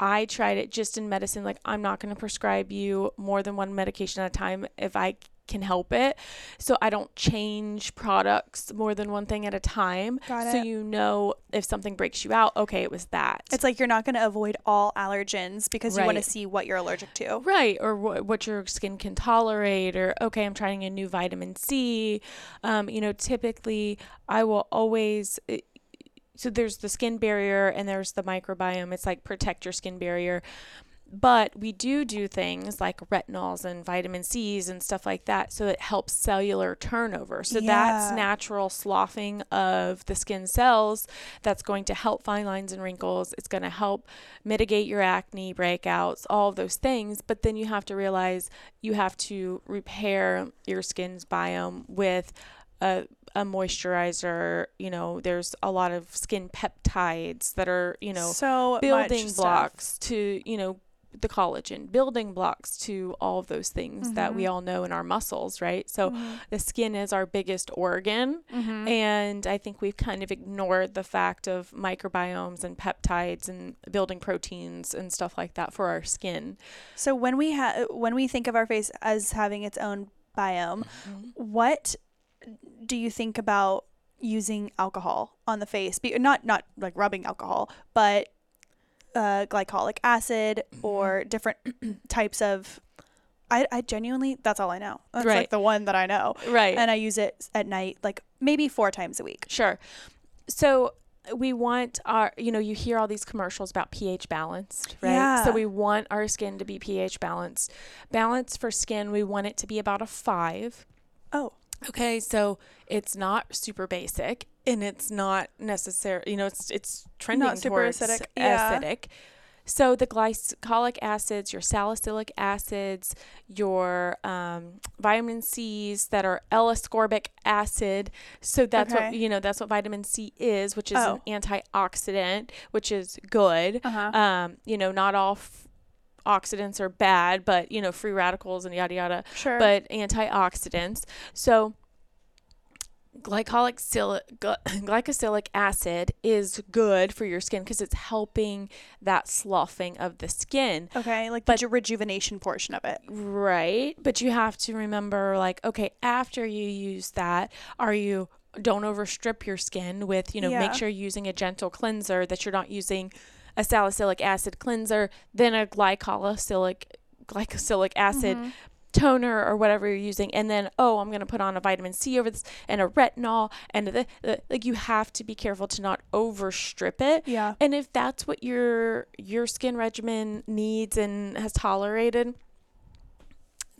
I tried it just in medicine like I'm not going to prescribe you more than one medication at a time if I can help it. So I don't change products more than one thing at a time. Got it. So you know if something breaks you out, okay, it was that. It's like you're not going to avoid all allergens because you want to see what you're allergic to. Right, or wh- what your skin can tolerate, or okay, I'm trying a new vitamin C. Um, you know, typically I will always. it- so there's the skin barrier and there's the microbiome. It's like protect your skin barrier. But we do do things like retinols and vitamin C's and stuff like that. So it helps cellular turnover. So that's natural sloughing of the skin cells. That's going to help fine lines and wrinkles. It's going to help mitigate your acne breakouts, all of those things. But then you have to realize you have to repair your skin's biome with a, a moisturizer. You know, there's a lot of skin peptides that are, you know, so building much stuff. blocks to you know the collagen building blocks to all of those things that we Mhm. all know in our muscles right so Mhm. the skin is our biggest organ Mhm. and i think we've kind of ignored the fact of microbiomes and peptides and building proteins and stuff like that for our skin So when we have when we think of our face as having its own biome, what do you think about using alcohol on the face? Be, not not like rubbing alcohol, but uh, glycolic acid or different types of. I, I genuinely that's all I know. That's Right. like the one that I know, right and I use it at night, like maybe four times a week. Sure. So we want our, you know, you hear all these commercials about pH balanced, right? Yeah. So we want our skin to be pH balanced. Balance for skin, we want it to be about a five. Oh, Okay, so it's not super basic and it's not necessary, you know, it's it's trending super towards acidic, yeah. acidic. So the glycolic acids, your salicylic acids, your um, vitamin C's that are L-ascorbic acid. So that's what you know. That's what vitamin C is, which is Oh. an antioxidant, which is good. uh huh. Um, you know, not all f- oxidants are bad, but you know, free radicals and yada yada sure. but antioxidants. So glycolic sil- gly- glycosilic acid is good for your skin because it's helping that sloughing of the skin. okay, like but- the rejuvenation portion of it. Right. But you have to remember like okay, after you use that, are you don't overstrip your skin with, you know, Yeah. make sure you're using a gentle cleanser that you're not using a salicylic acid cleanser, then a glycolic glycosilic acid Mhm. toner or whatever you're using and then oh i'm going to put on a vitamin c over this and a retinol and the, the like you have to be careful to not overstrip it Yeah. and if that's what your your skin regimen needs and has tolerated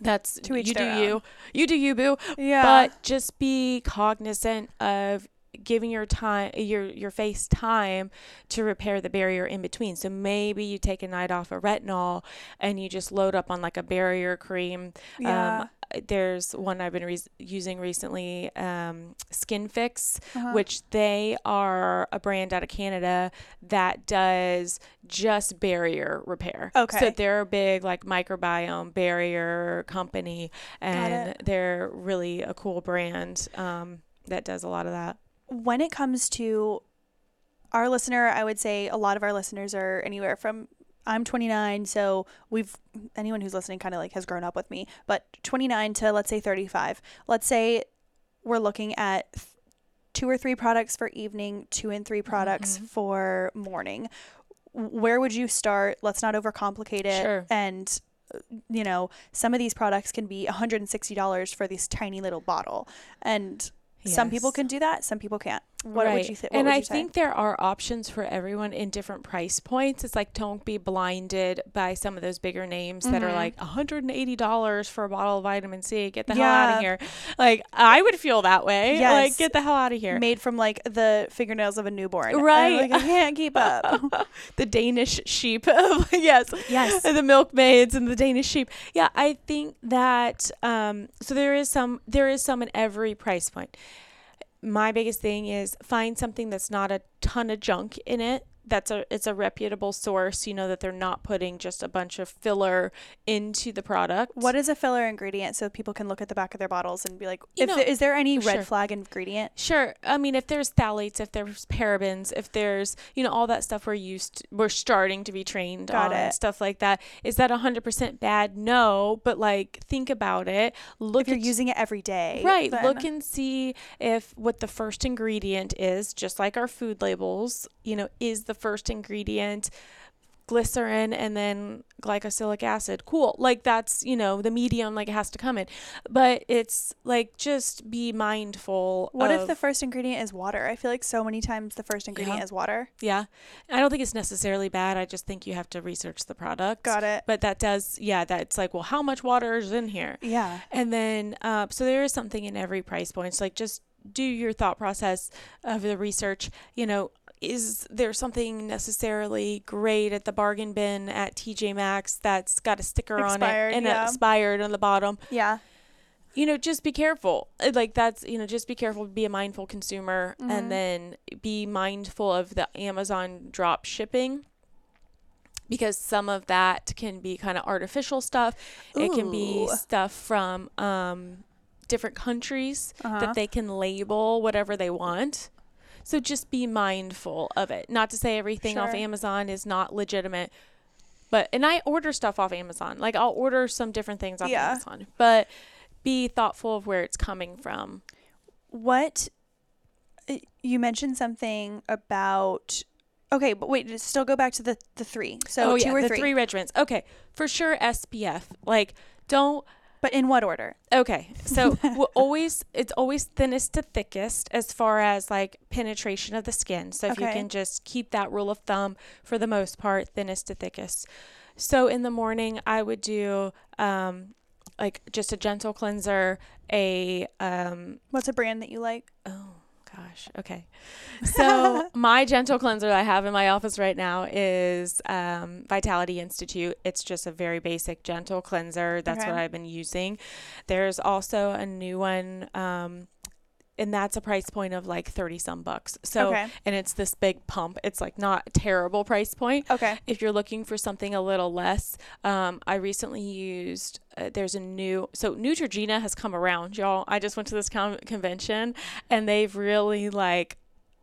that's To each you do their you own. you do you boo Yeah. but just be cognizant of giving your time your your face time to repair the barrier in between so maybe you take a night off of retinol and you just load up on like a barrier cream yeah. um, there's one I've been re- using recently, um, Skin Fix, Uh-huh. which they are a brand out of Canada that does just barrier repair. Okay. So they're a big like microbiome barrier company, and they're really a cool brand um, that does a lot of that. When it comes to our listener, I would say a lot of our listeners are anywhere from I'm 29, so we've anyone who's listening kind of like has grown up with me, but 29 to let's say 35. Let's say we're looking at two or three products for evening, two and three products Mhm. for morning. Where would you start? Let's not overcomplicate it. Sure. And you know, some of these products can be $160 for this tiny little bottle. And some people can do that, some people can't. What would you think? and I think there are options for everyone in different price points. It's like don't be blinded by some of those bigger names that are Mhm. like $180 for a bottle of vitamin C. Get the hell out of here. Like I would feel that way. Yes. Like get the hell out of here. made from like the fingernails of a newborn. I'm Right. like, I can't keep up. the Danish sheep. yes. Yes. the milkmaids and the Danish sheep. Yeah, I think that um, so there is some there is some in every price point. My biggest thing is find something that's not a ton of junk in it. That's a it's a reputable source. You know that they're not putting just a bunch of filler into the product. what is a filler ingredient so people can look at the back of their bottles and be like, You if know- there, is there any red Sure. flag ingredient? Sure. I mean, if there's phthalates, if there's parabens, if there's, you know, all that stuff we're used, we're starting to be trained Got on, it. stuff like that. Is that 100% bad? No. But like, think about it. Look If you're at, using it every day, right. then- Look and see if what the first ingredient is, just like our food labels, you know, is the first ingredient glycerin and then glycosylic acid. Cool. Like that's, you know, the medium like it has to come in. But it's like just be mindful. What of, if the first ingredient is water? I feel like so many times the first ingredient Yeah. is water. Yeah. I don't think it's necessarily bad. I just think you have to research the product. Got it. But that does, yeah, that's like, well, how much water is in here? Yeah. And then, uh, so there is something in every price point. So like, just do your thought process of the research. You know, is there something necessarily great at the bargain bin at TJ Maxx that's got a sticker on it and yeah. expired on the bottom? Yeah. You know, just be careful. Uh, Like that's, you know, just be careful. Be a mindful consumer, Mhm. and then be mindful of the Amazon drop shipping. Because some of that can be kind of artificial stuff. It can be stuff from um, different countries Uh-huh. that they can label whatever they want. So just be mindful of it. Not to say everything off Amazon is not legitimate, but and I order stuff off Amazon. Like I'll order some different things off Yeah. Amazon, but be thoughtful of where it's coming from. What uh, you mentioned something about Okay, but wait, still go back to the the 3. So oh two yeah, or the 3. three regiments. Okay, for sure SPF. Like don't But in what order? Okay, so we'll always it's always thinnest to thickest as far as like penetration of the skin. So if you can just keep that rule of thumb for the most part, thinnest to thickest. So in the morning, I would do um, like just a gentle cleanser, a um, What's a brand that you like? oh gosh, okay. So my gentle cleanser that I have in my office right now is um, Vitality Institute. It's just a very basic gentle cleanser. That's Okay. what I've been using. There's also a new one. Um, and that's a price point of like 30 some bucks. So, Okay. and it's this big pump. It's like not a terrible price point Okay. if you're looking for something a little less, um, I recently used. Uh, there's a new so Neutrogena has come around, y'all. I just went to this con- convention and they've really like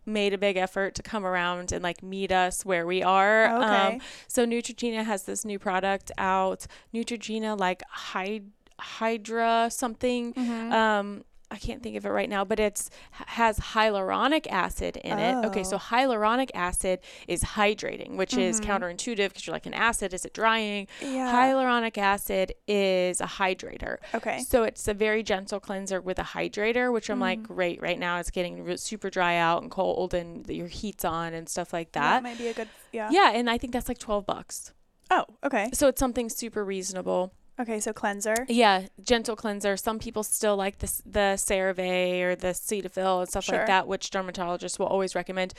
made a big effort to come around and like meet us where we are. Okay. Um, so Neutrogena has this new product out. Neutrogena like Hyd- Hydra something. Mhm. Um, I can't think of it right now, but it's has hyaluronic acid in it. Okay, so Oh. hyaluronic acid is hydrating, which is Mhm. counterintuitive because you're like an acid, is it drying? yeah. Hyaluronic acid is a hydrator. okay. So it's a very gentle cleanser with a hydrator, which I'm like, Mhm. great. Right now it's getting super dry out and cold, and your heat's on and stuff like that. that. might be a good yeah. Yeah, and I think that's like 12 bucks. Oh, okay. So it's something super reasonable. Okay, so cleanser. Yeah, gentle cleanser. Some people still like the the CeraVe or the Cetaphil and stuff Sure. like that, which dermatologists will always recommend.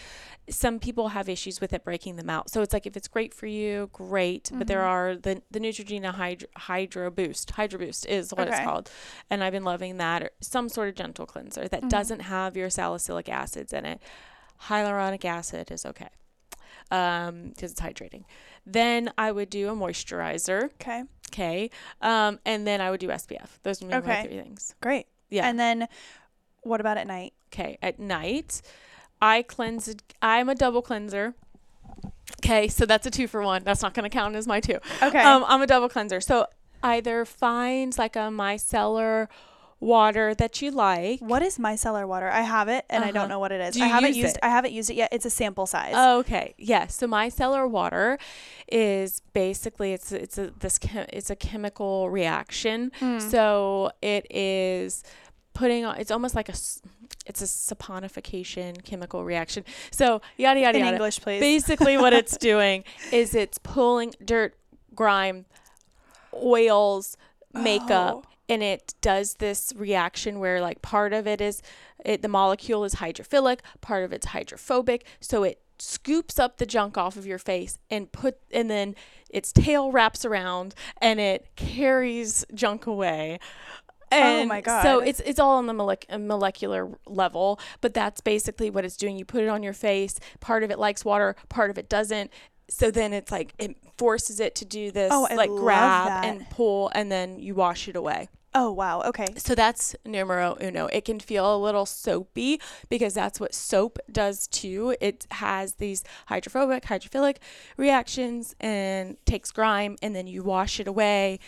Some people have issues with it breaking them out. So it's like if it's great for you, great. But there Mhm. are the the Neutrogena Hydro, Hydro Boost. Hydro Boost is what it's called, and I've been loving that. Or some sort of gentle cleanser that Mhm. doesn't have your salicylic acids in it. Hyaluronic acid is okay. Um, because it's hydrating. Then I would do a moisturizer. Okay. Okay. Um, and then I would do SPF. Those would be my three things. Great. Yeah. And then what about at night? okay. At night, I cleanse. I'm a double cleanser. Okay. So that's a two for one. That's not going to count as my two. Okay. Um, I'm a double cleanser. So either find like a micellar water that you like. what is micellar water? I have it and I Uh-huh. don't know what it is. I haven't use used it? I haven't used it yet. It's a sample size. Okay. Yes. So micellar water is basically it's it's a this chem- it's a chemical reaction. Mm. So it is putting on. It's almost like a It's a saponification chemical reaction. So yada yada In yada. English, please. Basically, what it's doing is it's pulling dirt, grime, oils, makeup, Oh. And it does this reaction where like part of it is it the molecule is hydrophilic, part of it's hydrophobic, so it scoops up the junk off of your face and put and then its tail wraps around and it carries junk away. And Oh my god! So it's it's all on the molec- molecular level, but that's basically what it's doing. You put it on your face. Part of it likes water, part of it doesn't. So then it's like it forces it to do this Oh, like grab that. and pull, and then you wash it away. Oh wow. Okay. So that's numero uno. It can feel a little soapy because that's what soap does too. It has these hydrophobic, hydrophilic reactions and takes grime, and then you wash it away,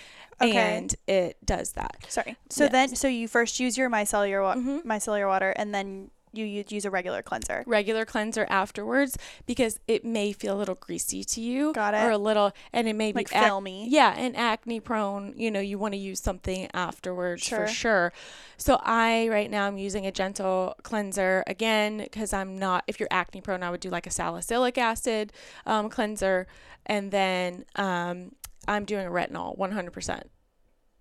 Okay. and it does that. Sorry. So Yes. then, so you first use your micellar wa- Mhm. micellar water, and then you u- use a regular cleanser. regular cleanser afterwards because it may feel a little greasy to you Got it. or a little and it may Like be ac- filmy. yeah and acne prone you know you want to use something afterwards Sure. for sure so i right now i'm using a gentle cleanser again because i'm not if you're acne prone i would do like a salicylic acid um, cleanser and then um, i'm doing a retinol 100%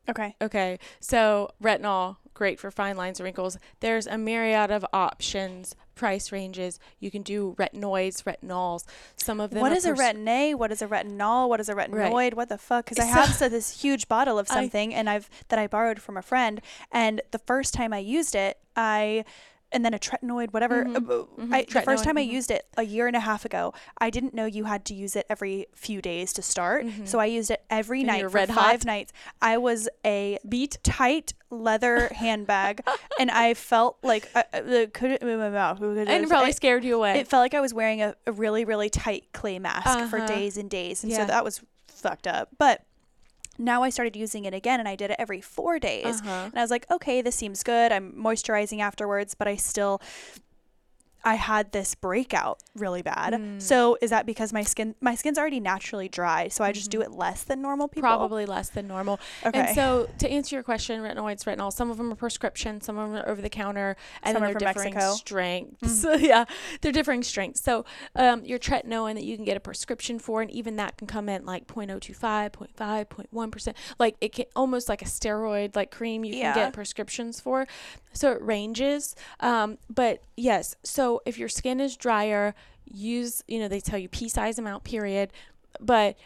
Okay. Okay, so retinol, great for fine lines and wrinkles. There's a myriad of options, price ranges. You can do retinoids, retinols. Some of them. What is is a retin-A? What is a retinol? What is a retinoid? What the fuck? Because I have so this huge bottle of I- something, and I've that I borrowed from a friend, and the first time I used it, I and then a tretinoid, whatever. Mhm. uh, uh, Mhm. I, the first time I mhm. used it a year and a half ago, I didn't know you had to use it every few days to start. So I used it every And night for five hot? nights. I was a beat? tight leather handbag, and I felt like I, I could my mouth. And it probably scared you away. It felt like I was wearing a, a really, really tight clay mask for Uh-huh. days and days. And Yeah. so that was fucked up. But now I started using it again and I did it every four days. Uh-huh. And I was like, okay, this seems good. I'm moisturizing afterwards, but I still. I had this breakout really bad. Mm. So is that because my skin my skin's already naturally dry, so I just do it less than normal people? Mm-hmm. Probably less than normal. Okay. And so, to answer your question, retinoids, retinol, some of them are prescription, some of them are over the counter, and Some then are they're differing Mexico. Strengths. yeah, they're differing strengths. So, um, your tretinoin that you can get a prescription for, and even that can come in like 0.025, 0.5, 0.1%. Like it can almost like a steroid like cream you Yeah. can get prescriptions for. So, it ranges. Um, but yes, so if your skin is drier, use, you know, they tell you pea size amount, period. But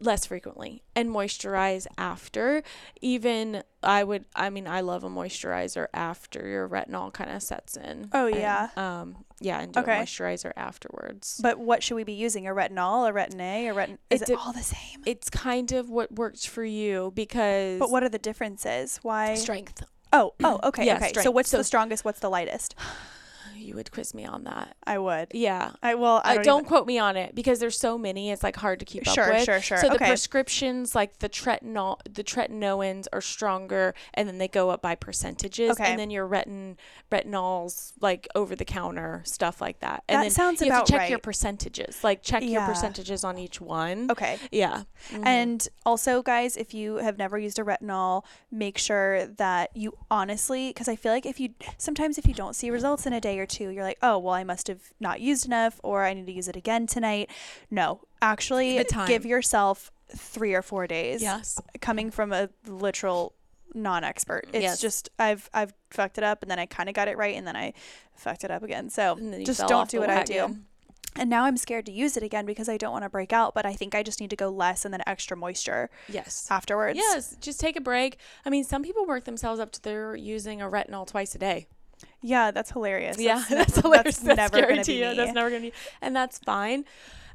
less frequently and moisturize after even i would i mean i love a moisturizer after your retinol kind of sets in Oh, And, yeah. um yeah and do Okay. a moisturizer afterwards But what should we be using? A retinol, a retin A, a retin? Is It it, all the same? it's kind of what works for you because But what are the differences? Why? strength Oh, oh, okay, Yeah, okay. So what's So- the strongest? What's the lightest? you would quiz me on that I would. yeah I well, I don't, don't, even- quote me on it because there's so many. It's like hard to keep Sure, up with. sure, sure. So the Okay. prescriptions, like the tretinool, the tretinoins are stronger, and then they go up by percentages. Okay. And then your retin retinols, like over the counter stuff like that. And That then sounds you have to check your percentages. Like check your percentages on each one. Okay. Yeah. Mhm. And also, guys, if you have never used a retinol, make sure that you honestly, because I feel like if you sometimes if you don't see results in a day or two, you're like, oh, well, I must have not used enough, or I need to use it again tonight. No, actually, give yourself three or four days. yes. Coming from a literal non-expert, it's Yes. just I've I've fucked it up, and then I kind of got it right, and then I fucked it up again. So And then you just don't do what I do. And now I'm scared to use it again because I don't want to break out, but I think I just need to go less and then extra moisture Yes. afterwards. Yes, just take a break. I mean, some people work themselves up to they're using a retinol twice a day. Yeah, that's hilarious. Yeah, that's, that's, never, hilarious. That's That's never scary gonna be you. me. That's never gonna be, and that's fine.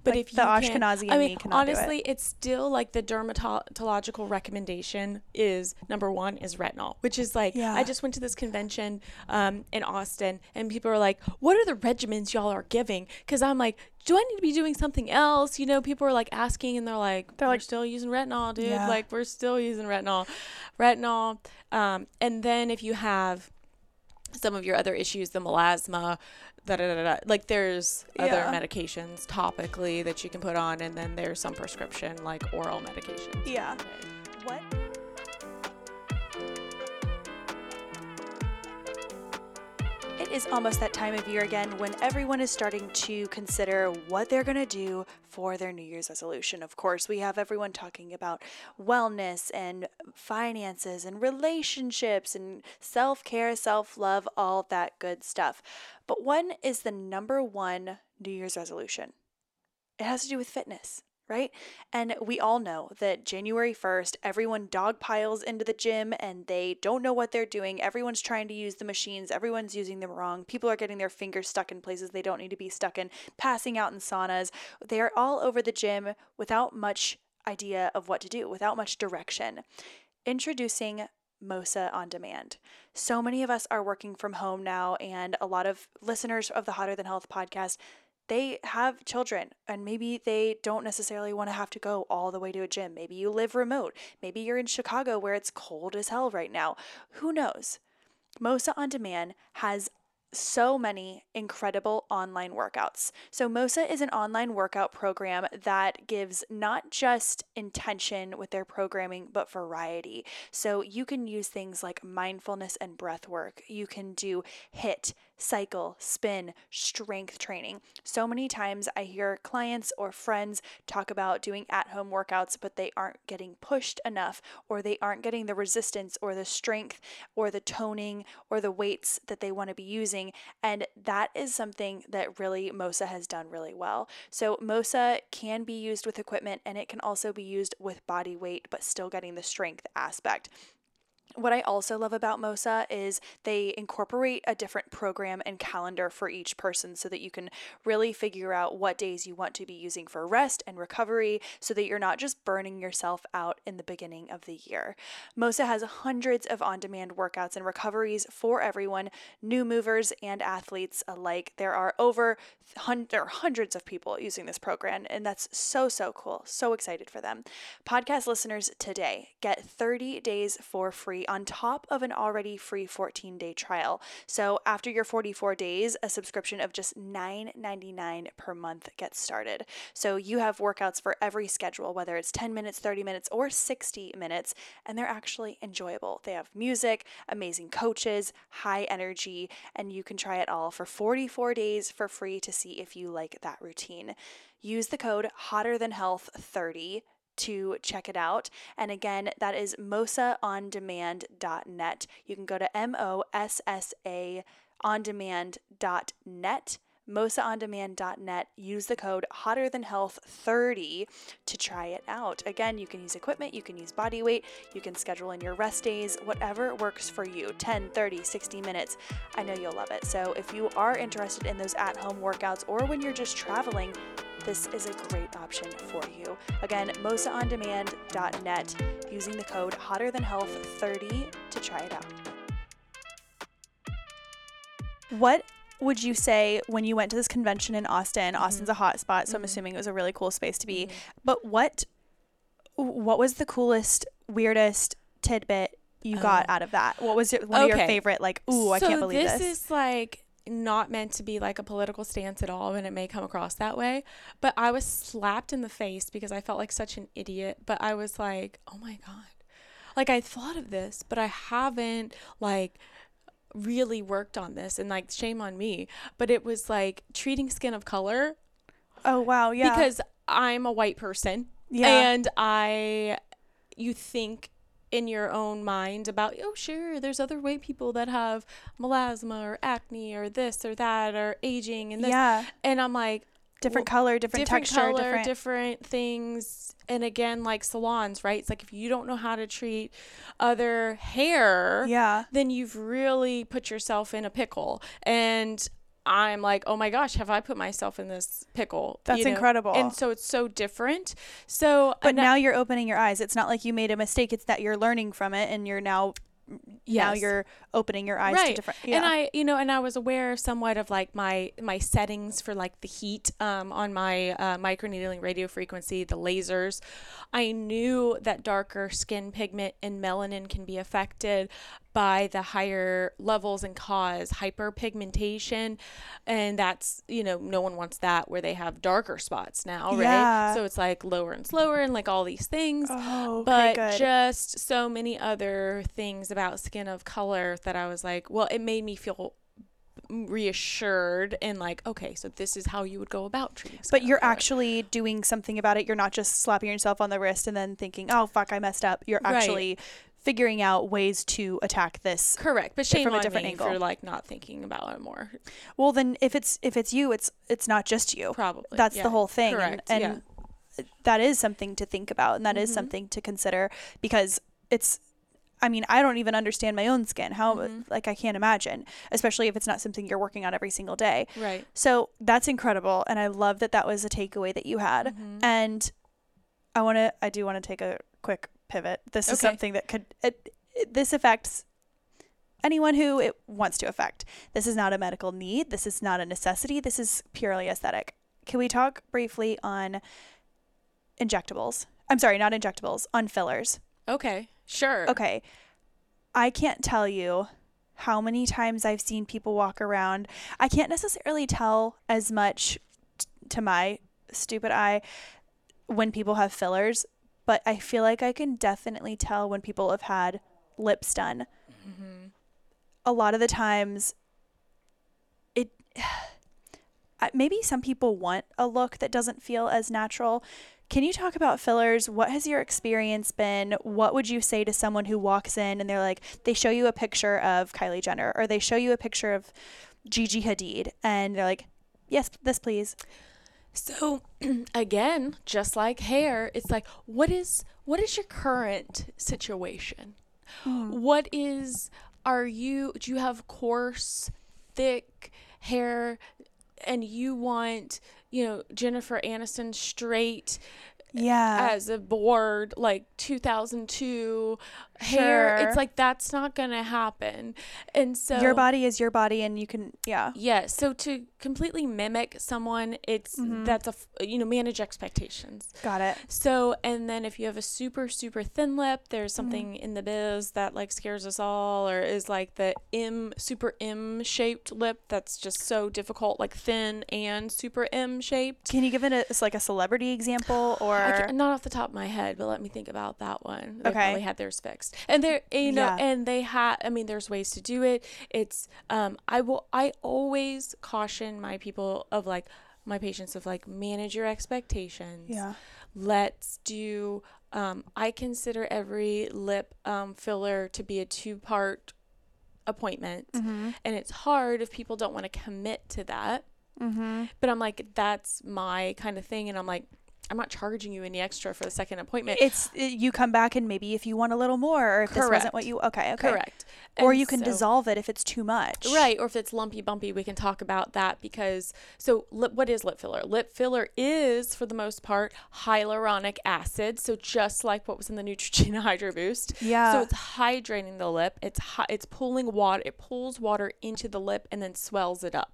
But Like if the Ashkenazi I me mean, cannot do it. honestly, it's still like the dermatological recommendation is number one is retinol, which is like Yeah. I just went to this convention um, in Austin, and people are like, "What are the regimens y'all are giving?" Because I'm like, "Do I need to be doing something else?" You know, people are like asking, and they're like, They're "We're like- still using retinol, dude. Yeah. Like we're still using retinol, retinol." Um, and then if you have some of your other issues, the melasma, da da da da. Like there's other Yeah. medications topically that you can put on, and then there's some prescription like oral medications. Yeah. What? It is almost that time of year again when everyone is starting to consider what they're going to do for their New Year's resolution. Of course, we have everyone talking about wellness and finances and relationships and self care, self love, all that good stuff. But one is the number one New Year's resolution it has to do with fitness, right? And we all know that January 1st, everyone dog piles into the gym and they don't know what they're doing. Everyone's trying to use the machines, everyone's using them wrong. People are getting their fingers stuck in places they don't need to be stuck in, passing out in saunas. They are all over the gym without much idea of what to do, without much direction. Introducing Mossa on demand. So many of us are working from home now, and a lot of listeners of the Hotter Than Health podcast they have children and maybe they don't necessarily want to have to go all the way to a gym. Maybe you live remote. Maybe you're in Chicago where it's cold as hell right now. Who knows? Mossa On Demand has so many incredible online workouts. So, MOSSA is an online workout program that gives not just intention with their programming, but variety. So, you can use things like mindfulness and breath work. You can do HIIT, cycle, spin, strength training. So many times I hear clients or friends talk about doing at home workouts, but they aren't getting pushed enough, or they aren't getting the resistance or the strength or the toning or the weights that they want to be using. And that is something that really MOSSA has done really well. So, MOSSA can be used with equipment and it can also be used with body weight, but still getting the strength aspect. What I also love about MOSSA is they incorporate a different program and calendar for each person so that you can really figure out what days you want to be using for rest and recovery so that you're not just burning yourself out in the beginning of the year. MOSSA has hundreds of on demand workouts and recoveries for everyone, new movers and athletes alike. There are over hun- hundreds of people using this program, and that's so, so cool. So excited for them. Podcast listeners today get 30 days for free free on top of an already free 14 day trial. So after your 44 days, a subscription of just $9.99 per month gets started. So you have workouts for every schedule, whether it's 10 minutes, 30 minutes, or 60 minutes, and they're actually enjoyable. They have music, amazing coaches, high energy, and you can try it all for 44 days for free to see if you like that routine. Use the code hotter than health 30 to check it out. And again, that is mossaondemand.net. You can go to M O S S A ondemand.net mossaondemand.net. Use the code hotter than health 30 to try it out. Again, you can use equipment, you can use body weight, you can schedule in your rest days, whatever works for you 10, 30, 60 minutes. I know you'll love it. So if you are interested in those at home workouts or when you're just traveling, this is a great option for you. Again, mossaondemand.net using the code hotter than health 30 to try it out. What would you say when you went to this convention in Austin? Mm-hmm. Austin's a hot spot, so mm-hmm. I'm assuming it was a really cool space to be. Mm-hmm. But what what was the coolest, weirdest tidbit you got oh. out of that? What was it, one okay. of your favorite like, ooh, so I can't believe this? This is like not meant to be like a political stance at all and it may come across that way but i was slapped in the face because i felt like such an idiot but i was like oh my god like i thought of this but i haven't like really worked on this and like shame on me but it was like treating skin of color oh wow yeah. because i'm a white person yeah. and i you think in your own mind about oh sure there's other white people that have melasma or acne or this or that or aging and this yeah. and i'm like different color different, different texture color, different different things and again like salons right it's like if you don't know how to treat other hair yeah then you've really put yourself in a pickle and I'm like, oh my gosh, have I put myself in this pickle? That's you know? incredible. And so it's so different. So, but now you're opening your eyes. It's not like you made a mistake. It's that you're learning from it and you're now yes. now you're opening your eyes right. to different yeah. and i you know and i was aware somewhat of like my my settings for like the heat um, on my uh, microneedling radio frequency the lasers i knew that darker skin pigment and melanin can be affected by the higher levels and cause hyperpigmentation. And that's you know no one wants that where they have darker spots now right? Yeah. so it's like lower and slower and like all these things. Oh, okay, but good. just so many other things about skin of color that I was like well it made me feel reassured and like okay so this is how you would go about treating but you're actually doing something about it. You're not just slapping yourself on the wrist and then thinking oh fuck i messed up. You're actually right figuring out ways to attack this correct but shame from a different angle for like not thinking about it more well then if it's if it's you it's it's not just you probably that's yeah. the whole thing correct. and, and yeah. that is something to think about and that mm-hmm. is something to consider because it's I mean, I don't even understand my own skin. How mm-hmm. like I can't imagine, especially if it's not something you're working on every single day. Right. So that's incredible, and I love that that was a takeaway that you had. Mm-hmm. And I want to, I do want to take a quick pivot. This is something that could it, it, this affects anyone who it wants to affect. This is not a medical need. This is not a necessity. This is purely aesthetic. Can we talk briefly on injectables? I'm sorry, not injectables, on fillers. Okay, sure. Okay. I can't tell you how many times I've seen people walk around. I can't necessarily tell as much t- to my stupid eye when people have fillers, but I feel like I can definitely tell when people have had lips done. Mm-hmm. A lot of the times, it maybe some people want a look that doesn't feel as natural. Can you talk about fillers? What has your experience been? What would you say to someone who walks in and they're like, they show you a picture of Kylie Jenner or they show you a picture of Gigi Hadid and they're like, yes, this please. So again, just like hair, it's like what is what is your current situation? Hmm. What is are you do you have coarse, thick hair and you want, you know, Jennifer Aniston straight Yeah. as a board like 2002 hair it's like that's not gonna happen and so your body is your body and you can, yeah. yeah so to completely mimic someone it's Mm-hmm. that's a you know manage expectations Got it. so and then if you have a super super thin lip Mm-hmm. there's something in the biz that like scares us all or is like the m super m shaped lip that's just so difficult like thin and super m shaped Can you give it a, it's like a celebrity example or Ca- not off the top of my head, but let me think about that one. They Okay. probably had theirs fixed, and there, you know, Yeah. and they had. I mean, there's ways to do it. It's, um, I will. I always caution my people of like my patients of like manage your expectations. Yeah. Let's do. Um, I consider every lip um, filler to be a two part appointment, Mm-hmm. and it's hard if people don't want to commit to that Mm-hmm. but I'm like, that's my kind of thing. And I'm like, I'm not charging you any extra for the second appointment. It's uh, you come back and maybe if you want a little more or if this wasn't what you okay okay Correct. or And you can so- dissolve it if it's too much Right. Or if it's lumpy bumpy, we can talk about that because so lip, what is lip filler? Lip filler is for the most part hyaluronic acid. So just like what was in the Neutrogena Hydro Boost. Yeah. So it's hydrating the lip. It's hi- it's pulling water. It pulls water into the lip and then swells it up.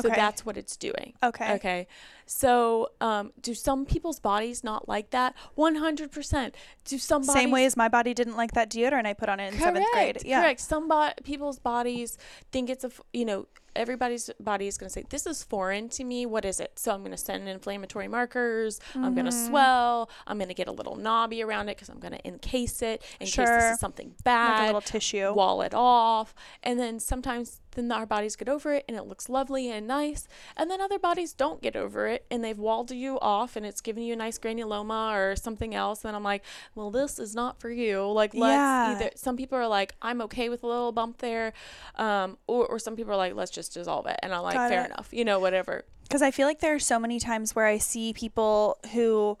So Okay. that's what it's doing. Okay. Okay. So, um, do some people's bodies not like that? One hundred percent. Do some bodies same way as my body didn't like that deodorant I put on it in seventh grade Correct, yeah Correct. Some bo- people's bodies think it's a, f- you know, everybody's body is going to say, this is foreign to me. What is it? So I'm going to send inflammatory markers. I'm going to Mm-hmm. swell. I'm going to get a little knobby around it because I'm going to encase it in case this is something bad. like bad. a little tissue Wall it off. And then sometimes then our bodies get over it and it looks lovely and nice. And then other bodies don't get over it and they've walled you off and it's giving you a nice granuloma or something else. And I'm like, well, this is not for you. Like, let's Yeah. either, some people are like, I'm okay with a little bump there. Um, or, or some people are like, let's just dissolve it. And I'm like, Got fair it. enough, you know, whatever. because I feel like there are so many times where I see people who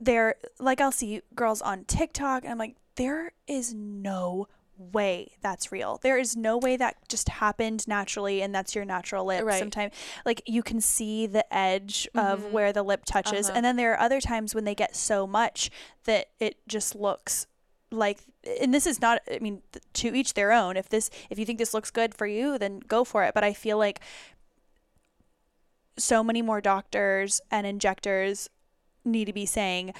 they're like I'll see girls on TikTok and I'm like there is no way that's real. There is no way that just happened naturally and that's your natural lip. Right. Sometimes like you can see the edge of where the lip touches Uh-huh. and then there are other times when they get so much that it just looks like and this is not I mean to each their own. If this if you think this looks good for you then go for it, but I feel like so many more doctors and injectors need to be saying,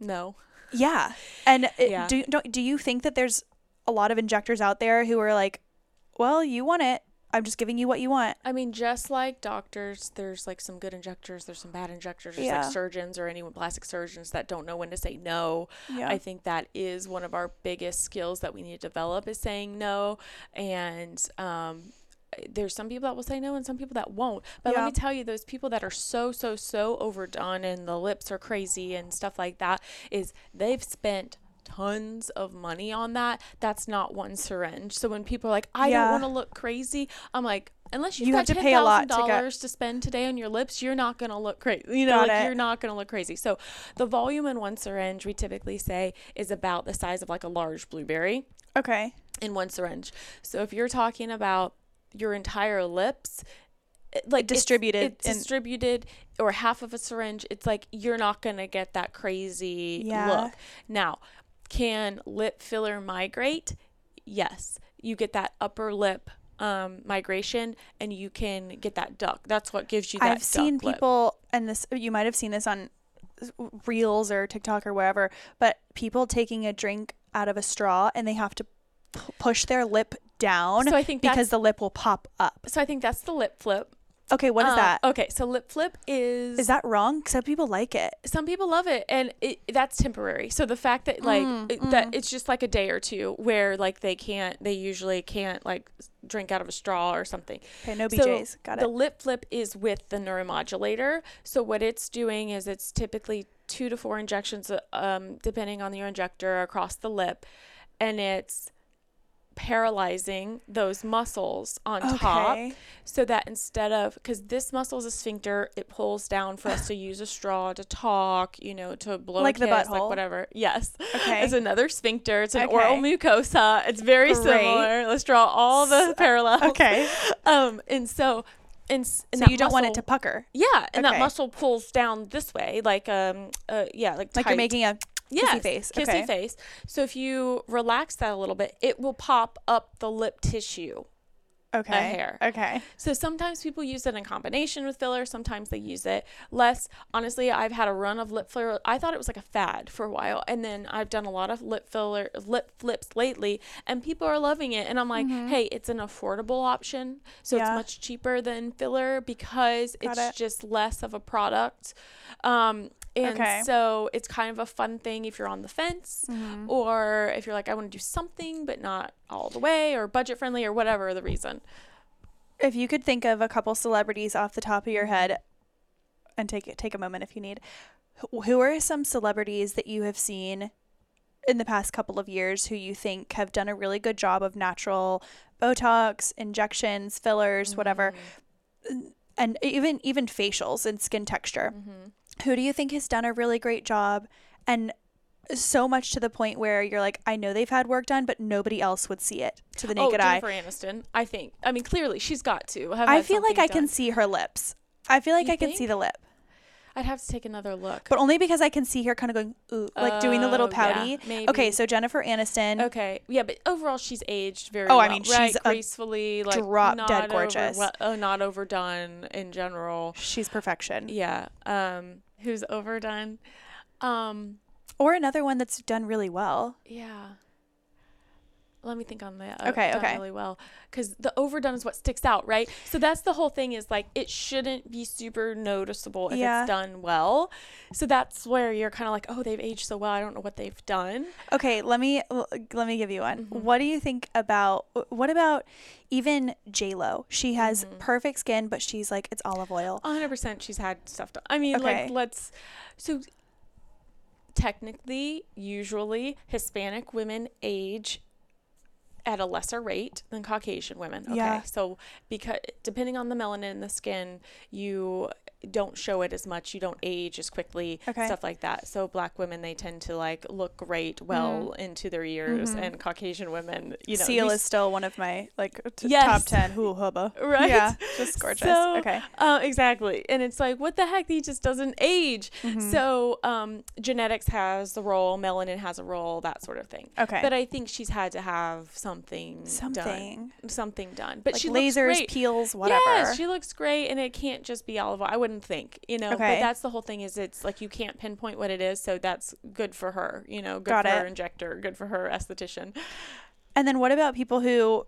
No. yeah. And Yeah. do don't, do you think that there's a lot of injectors out there who are like, well, you want it. I'm just giving you what you want. I mean, just like doctors, there's like some good injectors, there's some bad injectors, there's Yeah. like surgeons or anyone plastic surgeons that don't know when to say no. Yeah. I think that is one of our biggest skills that we need to develop is saying no. And um, there's some people that will say no and some people that won't. But Yeah. let me tell you, those people that are so, so, so overdone and the lips are crazy and stuff like that is they've spent tons of money on that. That's not one syringe. So when people are like, I Yeah. don't want to look crazy, I'm like, unless you've You got have to ten pay a lot thousand to get- dollars to spend today on your lips, you're not gonna look crazy. You know, like you're not gonna look crazy. So the volume in one syringe we typically say is about the size of like a large blueberry Okay. in one syringe. So if you're talking about your entire lips, like Distributed it's, in- distributed or half of a syringe, it's like you're not gonna get that crazy Yeah. look. Now, can lip filler migrate? Yes, you get that upper lip um, migration, and you can get that duck. That's what gives you that. I've seen lip. people, and this you might have seen this on Reels or TikTok or wherever, but people taking a drink out of a straw and they have to p- push their lip down So I think because the lip will pop up. So I think that's the lip flip. Okay, what is Uh, that? Okay, so lip flip is Is that wrong? Some people like it. some people love it and it, that's temporary so the fact that like Mm, it- that it's just like a day or two where like they can't they usually can't like drink out of a straw or something Okay, no So BJ's. Got the lip flip is with the neuromodulator so what it's doing is it's typically two to four injections uh, um, depending on your injector across the lip and it's paralyzing those muscles on top so that instead of because this muscle is a sphincter it pulls down for us to use a straw to talk you know to blow Like a the kiss, butthole? like whatever yes Okay. it's another sphincter it's an oral mucosa it's very Great. similar let's draw all the S- parallels Okay. um and so and, So you don't want it to pucker. yeah and Okay. that muscle pulls down this way like um uh yeah like Like you're making a Yes, face. kissy Okay. face. So if you relax that a little bit, it will pop up the lip tissue. Okay. hair. Okay. So sometimes people use it in combination with filler. Sometimes they use it less. Honestly, I've had a run of lip filler. I thought it was like a fad for a while, and then I've done a lot of lip filler, lip flips lately, and people are loving it. And I'm like, hey, it's an affordable option, so Mm-hmm. Yeah. it's much cheaper than filler because Got it's it. just less of a product. Um, and Okay. so it's kind of a fun thing if you're on the fence Mm-hmm. or if you're like, I want to do something but not all the way or budget friendly or whatever the reason. If you could think of a couple celebrities off the top of your head, and take take a moment if you need. Who are some celebrities that you have seen in the past couple of years who you think have done a really good job of natural Botox injections, fillers, whatever, mm-hmm. and even even facials and skin texture? Mm-hmm. Who do you think has done a really great job and so much to the point where you're like, I know they've had work done, but nobody else would see it to the naked oh, eye. Jennifer Aniston. I think. I mean, clearly she's got to. Have I feel like I can see her lips. I feel like You I can see the lip, I'd have to take another look. but only because I can see her kind of going, ooh, like doing the little Oh, yeah, pouty. maybe. Okay, so Jennifer Aniston. Okay. Yeah, but overall she's aged very Oh, well. I mean, right? she's gracefully like drop not dead gorgeous. Over, uh, not overdone in general. She's perfection. Yeah. Um who's overdone? Um Or another one that's done really well. yeah. Let me think on that. uh, Okay, done okay. Really well, because the overdone is what sticks out, right? So that's the whole thing. Is like it shouldn't be super noticeable if Yeah. it's done well. So that's where you're kind of like, oh, they've aged so well. I don't know what they've done. Okay, let me l- let me give you one. Mm-hmm. What do you think about what about even J Lo? She has Mm-hmm. perfect skin, but she's like it's olive oil. 100% she's had stuff done. I mean, Okay. like, let's. So, technically, usually, Hispanic women age at a lesser rate than Caucasian women. Okay. Yeah. So, because depending on the melanin in the skin, you don't show it as much. You don't age as quickly. Okay. Stuff like that. So, black women, they tend to like look great well into their years, and Caucasian women, you know. Mm-hmm. Seal is still one of my like t- Yes. top ten. Hoo hubba. Right? Yeah, just gorgeous. So, okay. Uh, exactly. And it's like, what the heck? He just doesn't age. Mm-hmm. So, um, genetics has the role, melanin has a role, that sort of thing. Okay. But I think she's had to have something, Something. done. Something done. But like she lasers, looks great. peels, whatever. Yes, she looks great, and it can't just be olive oil. I wouldn't think, you know. Okay. But that's the whole thing. Is it's like you can't pinpoint what it is, so that's good for her. You know, good Got for her it. injector, good for her esthetician. and then what about people who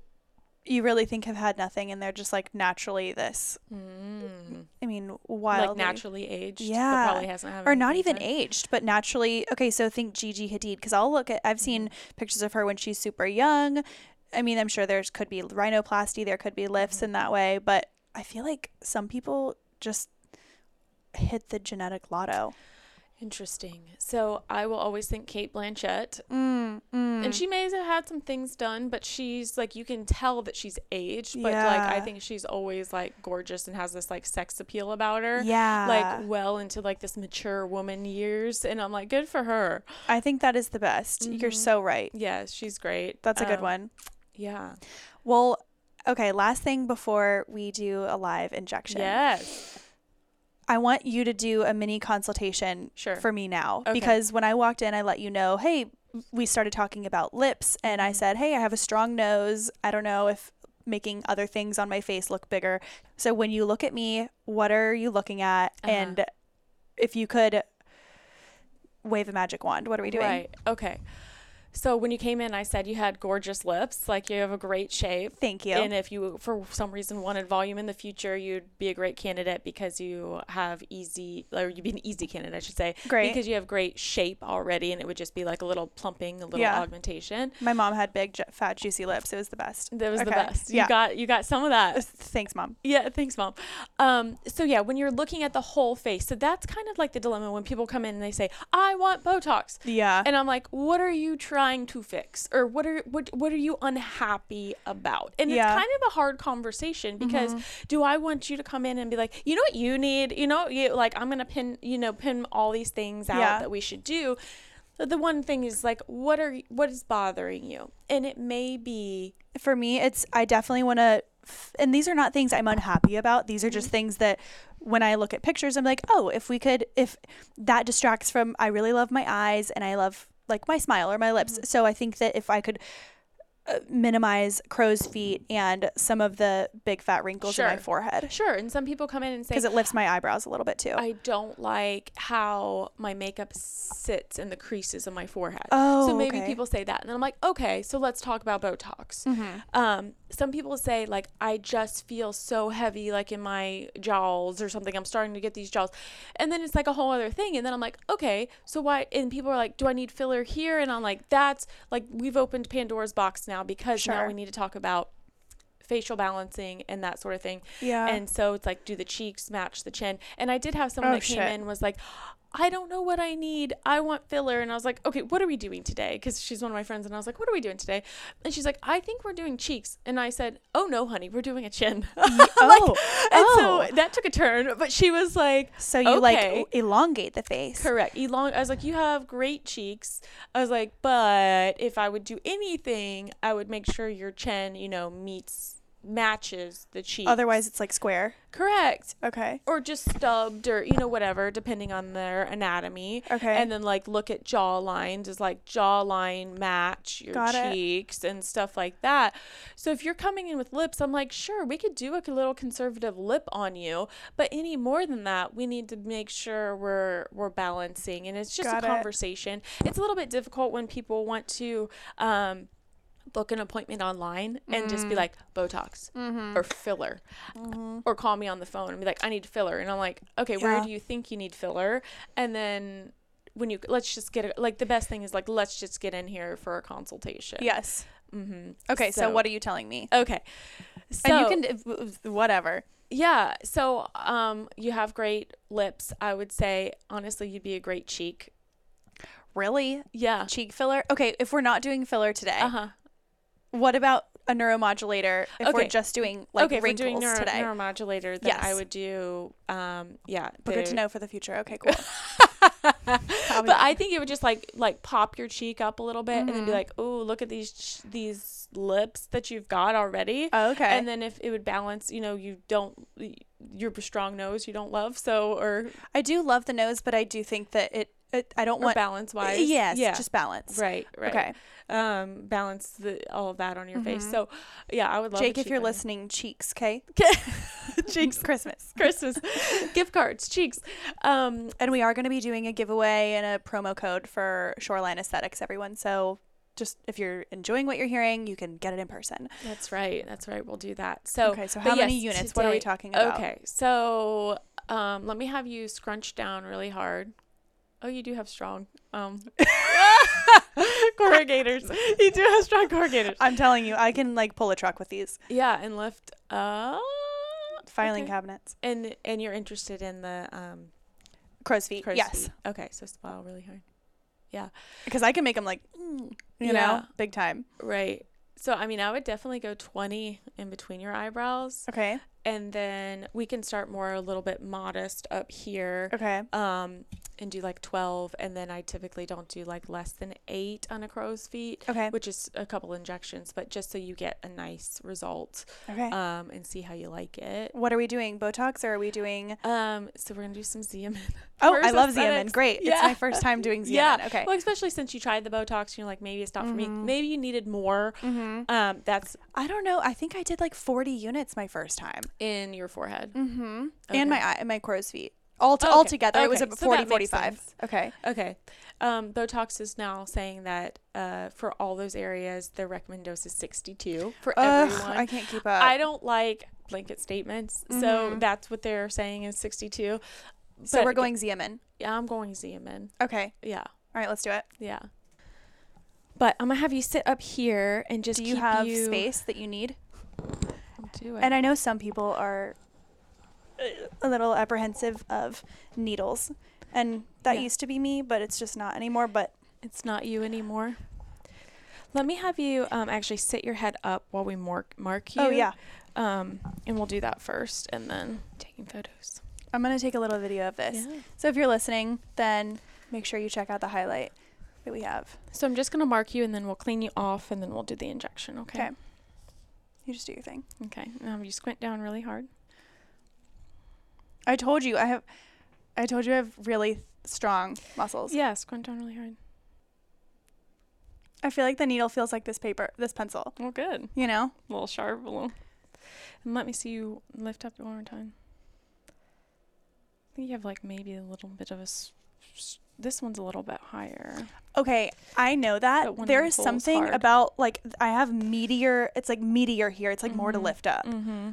you really think have had nothing and they're just like naturally this? I mean, wildly. Like naturally aged. Yeah. Probably hasn't or not even aged, but naturally. Okay, so think Gigi Hadid because I'll look at. I've seen Mm-hmm. pictures of her when she's super young. I mean, I'm sure there's could be rhinoplasty, there could be lifts Mm-hmm. in that way, but I feel like some people just hit the genetic lotto. Interesting. So I will always think Cate Blanchett. Mm, mm. And she may have had some things done, but she's like you can tell that she's aged. But like I think she's always like gorgeous and has this like sex appeal about her. yeah, Like well into like this mature woman years. And I'm like, good for her. I think that is the best. You're so right. Yeah, she's great. That's a good Um, one. Yeah. Well, okay, last thing before we do a live injection. Yes. I want you to do a mini consultation Sure. for me now Okay. because when I walked in, I let you know, hey, we started talking about lips, and Mm-hmm. I said, hey, I have a strong nose. I don't know if making other things on my face look bigger. So when you look at me, what are you looking at? Uh-huh. And if you could wave a magic wand, what are we doing? Right. Okay. So when you came in, I said you had gorgeous lips, like you have a great shape. Thank you. And if you, for some reason, wanted volume in the future, you'd be a great candidate because you have easy, or you'd be an easy candidate, I should say. Great. Because you have great shape already, and it would just be like a little plumping, a little Yeah. augmentation. My mom had big, ju- fat, juicy lips. It was the best. That was the best. You Yeah. got you got some of that. Thanks, mom. Yeah, thanks, mom. Um, so yeah, when you're looking at the whole face, so that's kind of like the dilemma when people come in and they say, "I want Botox," Yeah. and I'm like, "What are you trying to fix, or what are what what are you unhappy about?" And Yeah. it's kind of a hard conversation because do I want you to come in and be like, "You know what you need? You know, you like I'm gonna pin you know pin all these things out Yeah. that we should do." But the one thing is like, what are what is bothering you? And it may be for me, it's I definitely want to, and these are not things I'm unhappy about. These are Mm-hmm. just things that when I look at pictures, I'm like, oh, if we could, if that distracts from, I really love my eyes and I love like my smile or my lips. Mm-hmm. So I think that if I could uh, minimize crow's feet and some of the big fat wrinkles in my forehead, sure. And some people come in and say, because it lifts my eyebrows a little bit too. I don't like how my makeup sits in the creases of my forehead. oh, so maybe okay. people say that. And then I'm like, okay, so let's talk about Botox. Mhm. Um, some people say, like, I just feel so heavy, like in my jowls or something. I'm starting to get these jowls. And then it's like a whole other thing. And then I'm like, okay, so why? And people are like, do I need filler here? And I'm like, that's like, we've opened Pandora's box now because now we need to talk about facial balancing and that sort of thing. Yeah. And so it's like, do the cheeks match the chin? And I did have someone Oh, that came shit. in was like, I don't know what I need. I want filler. And I was like, okay, what are we doing today? Because she's one of my friends. And I was like, what are we doing today? And she's like, I think we're doing cheeks. And I said, oh, no, honey, we're doing a chin. oh, and oh. so oh. that took a turn. But she was like, so you okay. like elongate the face. correct. Elong. I was like, you have great cheeks. I was like, but if I would do anything, I would make sure your chin, you know, meets matches the cheek. Otherwise, it's like square. correct. Okay. or just stubbed or you know whatever depending on their anatomy Okay. and then like look at jaw lines is like jawline match your Got it. cheeks and stuff like that so if you're coming in with lips i'm like sure we could do a little conservative lip on you but any more than that we need to make sure we're we're balancing and it's just Got a it. conversation it's a little bit difficult when people want to um book an appointment online and just be like botox Mm-hmm. or filler or call me on the phone and be like i need filler and i'm like okay where do you think you need filler and then when you let's just get a, like the best thing is like let's just get in here for a consultation Yes. mm-hmm. Okay. So, what are you telling me? okay so and you can whatever. yeah so um you have great lips i would say honestly you'd be a great cheek Really? yeah Cheek filler? Okay, if we're not doing filler today, uh-huh what about a neuromodulator if we're just doing like okay wrinkles doing neuro- today? neuromodulator then i would do um yeah but good to know for the future. Okay, cool. but I think it would just like like pop your cheek up a little bit and then be Mhm. like, "Oh, look at these ch- these lips that you've got already." Oh, okay. And then if it would balance, you know, you don't your strong nose you don't love, so or, I do love the nose, but I do think that it I don't or want balance wise. Yes, yeah, just balance. right, right. Okay. Um, balance the all of that on your face. Mhm. So, yeah, I would love. Jake, if you're listening, cheeks, okay? cheeks, Christmas. Christmas, gift cards, cheeks. Um, And we are going to be doing a giveaway and a promo code for Shoreline Aesthetics, everyone. So just if you're enjoying what you're hearing, you can get it in person. that's right, that's right. We'll do that. So, okay, so how many yes, units? What are we talking about? Okay, so um, let me have you scrunch down really hard. Oh, you do have strong um, corrugators. You do have strong corrugators. I'm telling you, I can like pull a truck with these Yeah, and lift uh filing okay. cabinets. And and you're interested in the um, Crow's feet. crow's yes. feet. Okay, so smile really hard. Yeah. Because I can make them like, mm, you Yeah. know, big time. Right. So I mean, I would definitely go 20 in between your eyebrows, Okay. And then we can start more a little bit modest up here. Okay. um and do like 12 and then i typically don't do like less than eight on a crow's feet Okay. which is a couple injections but just so you get a nice result Okay. um and see how you like it what are we doing? Botox or are we doing? um so we're gonna do some Xeomin. Oh, I love Xeomin. Great. It's my first time doing Xeomin. Yeah. Okay. well especially since you tried the botox and you're like maybe it's not for me Mhm. maybe you needed more Mm-hmm. um that's I don't know. I think I did like 40 units my first time. In your forehead Mm-hmm. Okay. And my eye, and my crow's feet. all to, Okay, altogether it was a so 40 that 45. sense. Okay. Okay. Um, Botox is now saying that uh, for all those areas, the recommended dose is 62 for Ugh, everyone. I can't keep up. I don't like blanket statements, so Mhm. that's what they're saying is 62. so we're going Xeomin. Yeah, I'm going Xeomin. Okay. Yeah, All right, let's do it. yeah. But I'm gonna have you sit up here and just do you keep have you space that you need? Do it. And I know some people are a little apprehensive of needles. And that Yeah. used to be me, but it's just not anymore. But it's not you anymore. Let me have you um, actually sit your head up while we mark mark you. oh, yeah. Um, and we'll do that first, and then taking photos. I'm going to take a little video of this. Yeah. So if you're listening, then make sure you check out the highlight that we have. So I'm just gonna mark you, and then we'll clean you off, and then we'll do the injection. Okay. Okay. You just do your thing. Okay. Now you squint down really hard. I told you I have I told you I have really strong muscles. Yeah, squint down really hard. I feel like the needle feels like this paper, this pencil, Well, good. you know? A little sharp, a little. And let me see you lift up one more time. I think you have like maybe a little bit of a. S- s- this one's a little bit higher. Okay, I know that. There is something hard. about like I have meteor, it's like meteor here. It's like more to Mhm. lift up. Mm-hmm.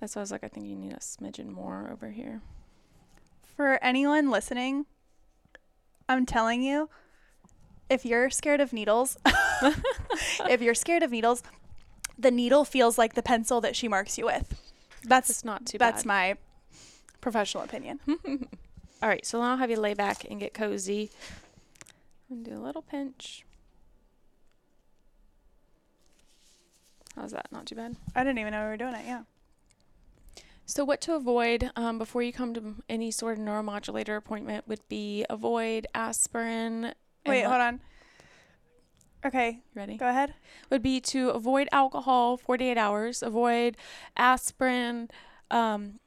That's why I was like, I think you need a smidgen more over here. For anyone listening, I'm telling you, if you're scared of needles, if you're scared of needles, the needle feels like the pencil that she marks you with. That's It's not too bad. that's bad. my professional opinion. All right, so now I'll have you lay back and get cozy. And do a little pinch. How's that? Not too bad. I didn't even know we were doing it. Yeah. So, what to avoid um, before you come to any sort of neuromodulator appointment would be avoid aspirin. Wait, hold on. Okay, Ready? go ahead. Would be to avoid alcohol 48 hours, avoid aspirin, um,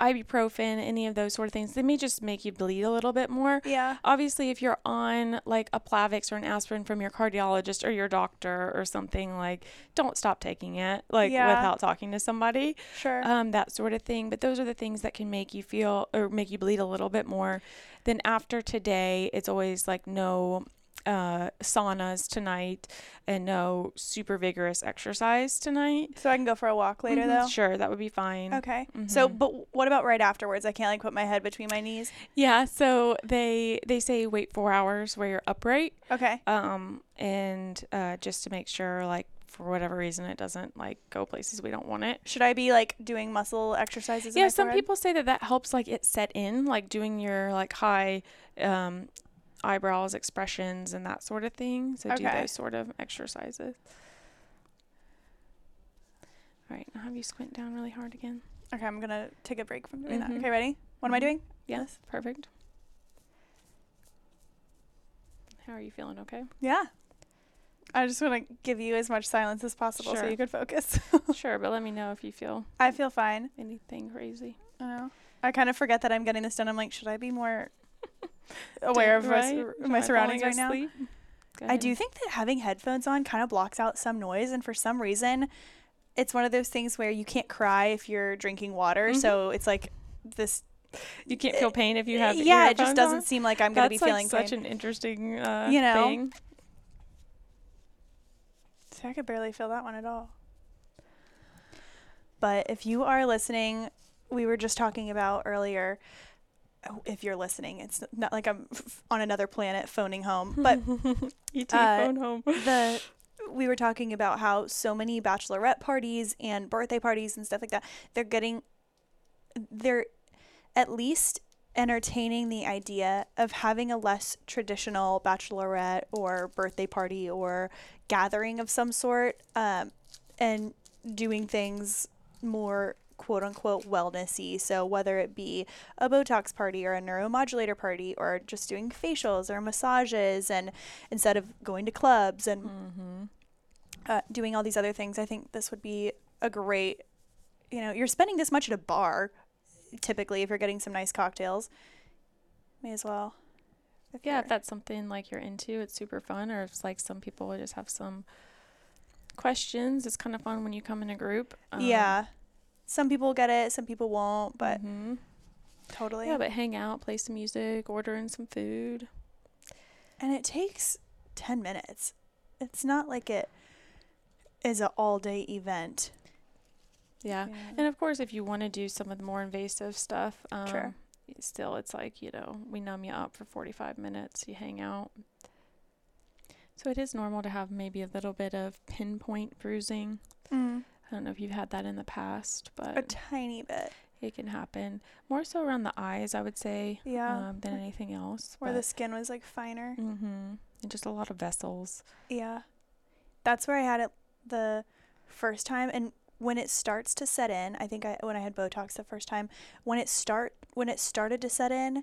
ibuprofen, any of those sort of things. They may just make you bleed a little bit more. Yeah. Obviously, if you're on like a Plavix or an aspirin from your cardiologist or your doctor or something, like don't stop taking it like Yeah. without talking to somebody. Sure. um, that sort of thing. But those are the things that can make you feel or make you bleed a little bit more. Then after today, it's always like no uh, saunas tonight and no super vigorous exercise tonight. so I can go for a walk later Mhm, though. Sure, that would be fine. Okay. So, Mhm. but what about right afterwards? I can't like put my head between my knees. Yeah, so they they say wait four hours where you're upright, Okay. um, and uh, just to make sure like for whatever reason it doesn't like go places we don't want it. Should I be like doing muscle exercises? in yeah some forehead? people say that that helps like it set in like doing your like high um eyebrows expressions and that sort of thing so do Okay. those sort of exercises all right now have you squint down really hard again Okay, I'm gonna take a break from doing Mhm. that. Okay, ready? What am I Mhm. doing? yes perfect how are you feeling okay Yeah. I just want to give you as much silence as possible so Sure. you could focus. sure but let me know if you feel I feel fine. anything crazy I know. I kind of forget that I'm getting this done. I'm like, should I be more aware of my, Right? Am my surroundings right now? I do think that having headphones on kind of blocks out some noise, and for some reason, it's one of those things where you can't cry if you're drinking water. Mhm. So it's like this. you can't feel pain if you have yeah, it just doesn't on? seem like I'm gonna That's be feeling like such pain. an interesting uh, You know? thing. See, I could barely feel that one at all. But if you are listening, we were just talking about earlier. If you're listening, it's not like I'm on another planet phoning home. But ET uh, phone home. the we were talking about how so many bachelorette parties and birthday parties and stuff like that they're getting they're at least entertaining the idea of having a less traditional bachelorette or birthday party or gathering of some sort um, and doing things more quote unquote wellnessy so whether it be a botox party or a neuromodulator party or just doing facials or massages and instead of going to clubs and Mm-hmm. uh, doing all these other things, I think this would be a great, you know, you're spending this much at a bar, typically, if you're getting some nice cocktails. May as well. If Yeah, if that's something like you're into, it's super fun. Or if it's like some people will just have some questions, it's kind of fun when you come in a group. Um, yeah. Some people get it, some people won't, but mhm. Totally. Yeah, but hang out, play some music, order in some food. and it takes 10 minutes. It's not like it is an all day event. Yeah. And of course, if you want to do some of the more invasive stuff, um, Sure. still, it's like, you know, we numb you up for 45 minutes, you hang out. So it is normal to have maybe a little bit of pinpoint bruising. Mm, I don't know if you've had that in the past, but a tiny bit. it can happen. More so around the eyes, I would say, Yeah. um, than anything else. Where the skin was like finer. mm-hmm. And just a lot of vessels. Yeah. That's where I had it the first time and when it starts to set in, I think I when I had Botox the first time, when it start when it started to set in,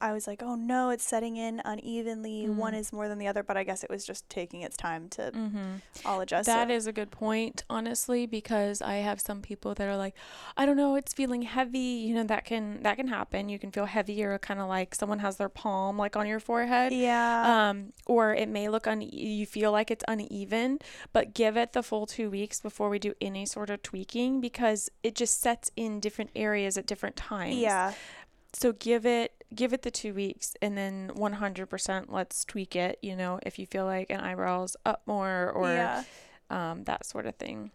I was like, "Oh no, it's setting in unevenly. One Mm. is more than the other." But I guess it was just taking its time to Mm-hmm. all adjust. That so- is a good point, honestly, because I have some people that are like, I don't know, it's feeling heavy. You know, that can that can happen. You can feel heavier, kind of like someone has their palm like on your forehead. yeah. Um, or it may look un you feel like it's uneven, but give it the full two weeks before we do any sort of tweaking because it just sets in different areas at different times. yeah. So give it give it the two weeks and then 100% let's tweak it. You know, if you feel like an eyebrow's up more or yeah. um, that sort of thing.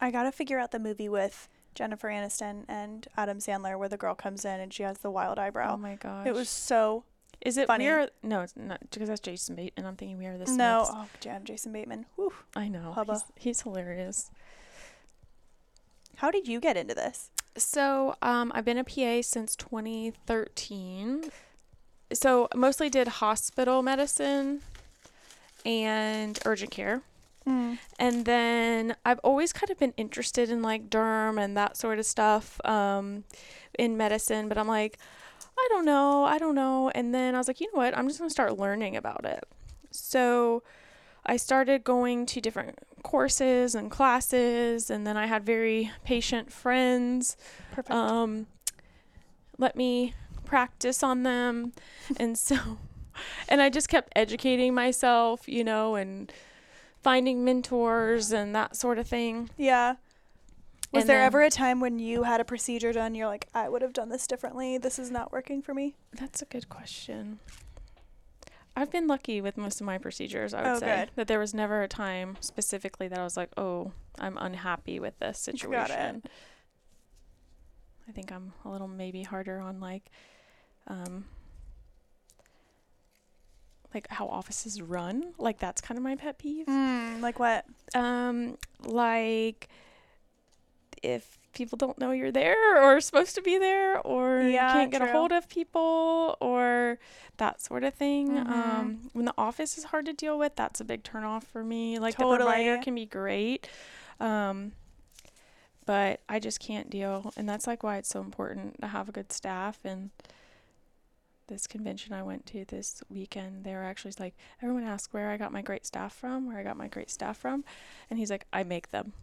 I got to figure out the movie with Jennifer Aniston and Adam Sandler where the girl comes in and she has the wild eyebrow. Oh my gosh. it was so Is it funny. We Are, no, it's not because that's Jason Bateman. I'm thinking We Are the no. Oh, damn, Jason Bateman. Whew. I know. Hubba. He's, he's hilarious. How did you get into this? So, um, I've been a PA since 2013. So, mostly did hospital medicine and urgent care. Mm. And then I've always kind of been interested in like derm and that sort of stuff um, in medicine, but I'm like, I don't know, I don't know. And then I was like, you know what? I'm just going to start learning about it. So I started going to different courses and classes, and then I had very patient friends Perfect. um, let me practice on them. and so, and I just kept educating myself, you know, and finding mentors and that sort of thing. yeah. Was and there then- ever a time when you had a procedure done you're like I would have done this differently. This is not working for me? That's a good question. I've been lucky with most of my procedures, I would Oh, say. good. That there was never a time specifically that I was like, oh, I'm unhappy with this Got it. situation. I think I'm a little maybe harder on like um like how offices run. Like that's kind of my pet peeve. Mm, like what? Um like if people don't know you're there or supposed to be there or you can't get a hold of people or that sort of thing. Mhm. Um when the office is hard to deal with, that's a big turnoff for me. Like the provider can be great. Um but I just can't deal and that's like why it's so important to have a good staff and this convention I went to this weekend, they were actually like, everyone asked where I got my great staff from, where I got my great staff from. And he's like, I make them.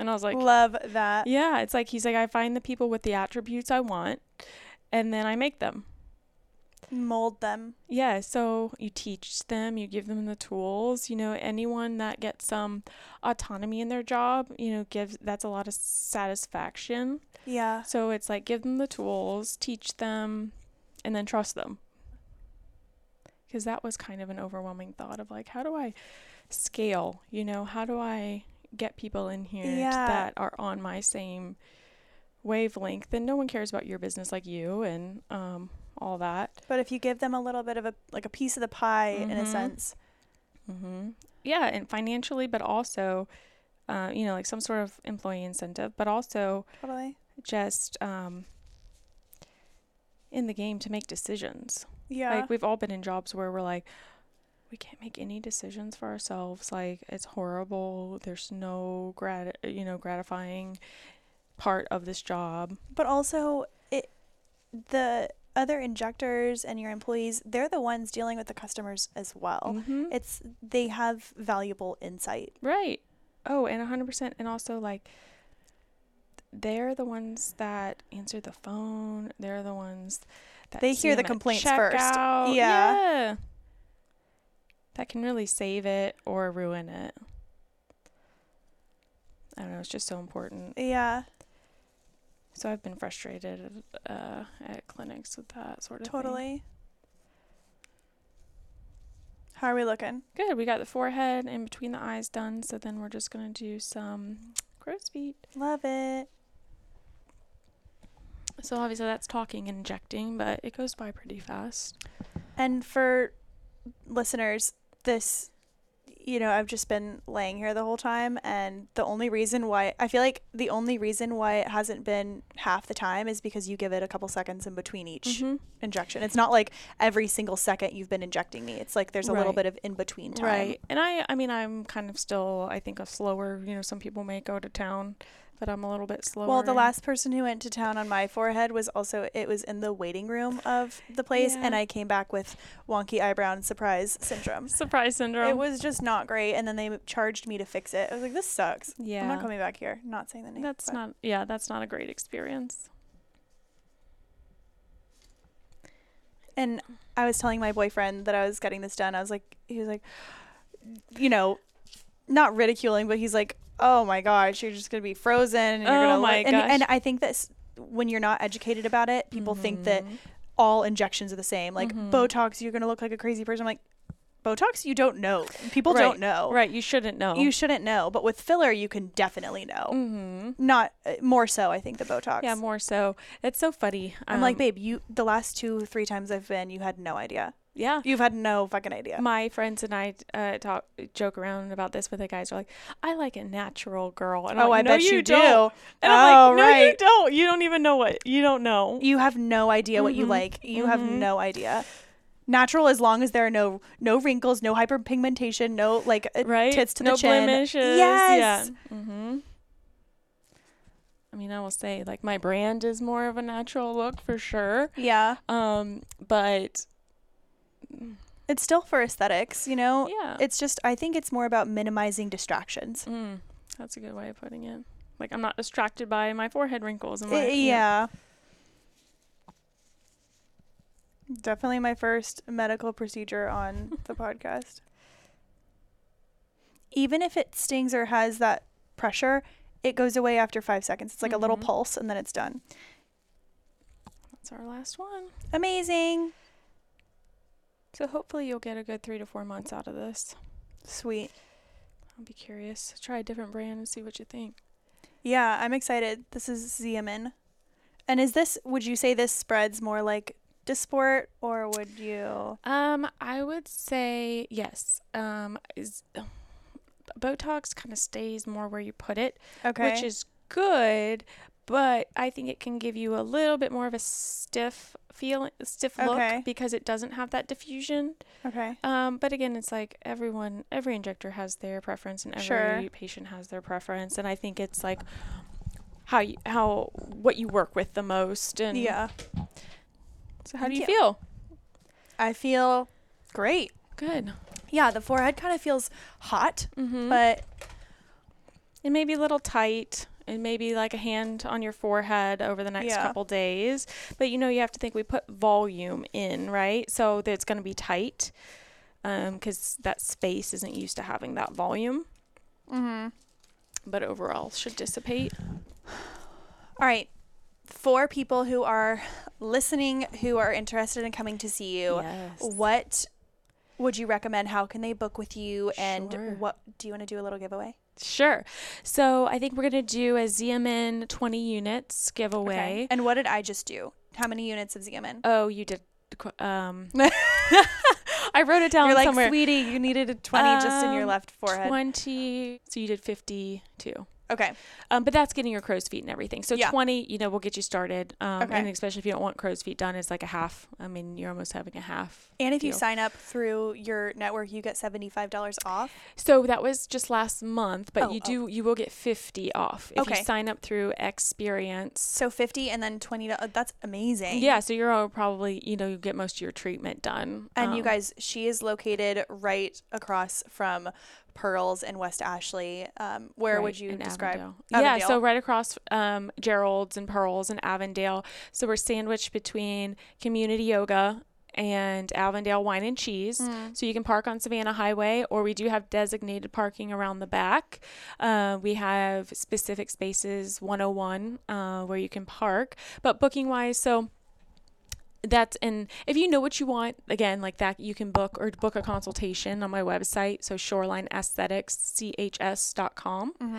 And I was like, Love that. yeah, it's like, he's like, I find the people with the attributes I want and then I make them. Mold them. Yeah, so you teach them, you give them the tools. You know, anyone that gets some autonomy in their job, you know, gives that's a lot of satisfaction. Yeah. So it's like give them the tools, teach them, and then trust them. Because that was kind of an overwhelming thought of like, how do I scale? You know, how do I get people in here Yeah. that are on my same wavelength? And no one cares about your business like you and um, all that. But if you give them a little bit of a like a piece of the pie in a Mhm. sense. Mm-hmm. Yeah, and financially, but also, uh, you know, like some sort of employee incentive, but also Totally. just um, in the game to make decisions. Yeah. Like we've all been in jobs where we're like, we can't make any decisions for ourselves. Like it's horrible. There's no grat, you know, gratifying part of this job. but also it the other injectors and your employees, they're the ones dealing with the customers as well. Mm-hmm. It's they have valuable insight. Right. Oh, and a hundred percent, and also like they're the ones that answer the phone. They're the ones that They hear the complaints first. Yeah. yeah. That can really save it or ruin it. I don't know. It's just so important. Yeah. So I've been frustrated uh, at clinics with that sort of thing. Totally. How are we looking? Good. We got the forehead and between the eyes done. So then we're just gonna do some crow's feet. Love it. So obviously that's talking and injecting, but it goes by pretty fast. And for listeners, this, you know, I've just been laying here the whole time. And the only reason why, I feel like the only reason why it hasn't been half the time is because you give it a couple seconds in between each Mm-hmm. injection. It's not like every single second you've been injecting me. It's like there's a little bit of in between time. Right. And I I mean I'm kind of still I think a slower, you know, some people may go to town, but I'm a little bit slower. Well, the last person who went to town on my forehead was also it was in the waiting room of the place, and I came back with wonky eyebrow and surprise syndrome. surprise syndrome. It was just not great, and then they charged me to fix it. I was like, "This sucks. yeah. I'm not coming back here." Not saying the name. That's but- not yeah, that's not a great experience. And I was telling my boyfriend that I was getting this done. I was like, he was like, you know, not ridiculing, but he's like, "Oh my gosh, you're just gonna be frozen." And you're Oh gonna my li-" and, and. I think that when you're not educated about it, people think that all injections are the same. Like Mhm. Botox, you're gonna look like a crazy person. I'm like, Botox, you don't know. People Right. don't know. Right, you shouldn't know. You shouldn't know. But with filler, you can definitely know. mm-hmm. Not uh, more so, I think, the Botox. Yeah, more so. It's so funny. I'm like, Um, babe, you the last two, three times I've been, you had no idea. Yeah. You've had no fucking idea. My friends and I uh, talk joke around about this with the guys. Are like, I like a natural girl. And I'm oh, like, I no, bet you, do. don't. And oh, I'm like, no, you don't. You don't even know what you don't know. You have no idea what you Mhm. like. You have Mhm. no idea. Natural as long as there are no no wrinkles, no hyperpigmentation, no like uh, right? tits to no the chin. blemishes. Yes. Yeah. Mm-hmm. I mean, I will say, like, my brand is more of a natural look for sure. Yeah. Um, but It's still for aesthetics, you know? yeah, It's just I think it's more about minimizing distractions. mm, that's a good way of putting it. Like, I'm not distracted by my forehead wrinkles. And my, yeah. Definitely my first medical procedure on the podcast. Even if it stings or has that pressure, it goes away after five seconds. It's like a little Mhm. pulse and then it's done. That's our last one. Amazing. So hopefully you'll get a good three to four months out of this. Sweet. I'll be curious. Try a different brand and see what you think. Yeah, I'm excited. This is Xeomin. And is this, would you say this spreads more like Dysport or would you? Um, I would say yes. Um, is Botox kind of stays more where you put it, Okay. which is good, but I think it can give you a little bit more of a stiff feel, stiff look Okay. because it doesn't have that diffusion. okay. Um, but again, it's like everyone, every injector has their preference, and every Sure. patient has their preference, and I think it's like how you, how what you work with the most, and Yeah. So how do you, feel? I feel great. Good. Yeah, the forehead kind of feels hot, Mm-hmm. but it may be a little tight. It maybe like a hand on your forehead over the next Yeah. couple days, but you know you have to think we put volume in, right? So that it's going to be tight, because that space isn't used to having that volume. mm-hmm. But overall, should dissipate. All right. For people who are listening who are interested in coming to see you, Yes. what would you recommend? How can they book with you? And Sure. what do you want to do a little giveaway? Sure. So I think we're gonna do a Xeomin 20 units giveaway. Okay. And what did I just do? How many units of Xeomin? Oh, you did. Um, I wrote it down You're like, somewhere. sweetie, you needed a 20 just in your Um, left forehead. 20. So you did 52. Okay. Um, but that's getting your crow's feet and everything. So Yeah. 20, you know, we'll get you started. Um, Okay. And especially if you don't want crow's feet done, it's like a half. I mean, you're almost having a half. And if you sign up through your network, you get $75 off. So that was just last month, but Oh, you oh. do you will get 50 off if Okay. you sign up through Experience. So 50 and then 20 do- that's amazing. Yeah, so you're all probably you know you get most of your treatment done. And you Um, guys, she is located right across from Pearlz in West Ashley. Um, where right, would you describe? Avondale. Yeah, so right across um, Gerald's and Pearlz and Avondale. So we're sandwiched between community yoga and Avondale Wine and Cheese. Mm. So you can park on Savannah Highway, or we do have designated parking around the back. Uh, we have specific spaces 101 uh, where you can park, but booking wise, so that's and if you know what you want again like that you can book or book a consultation on my website so shoreline aesthetics chs.com Mm-hmm.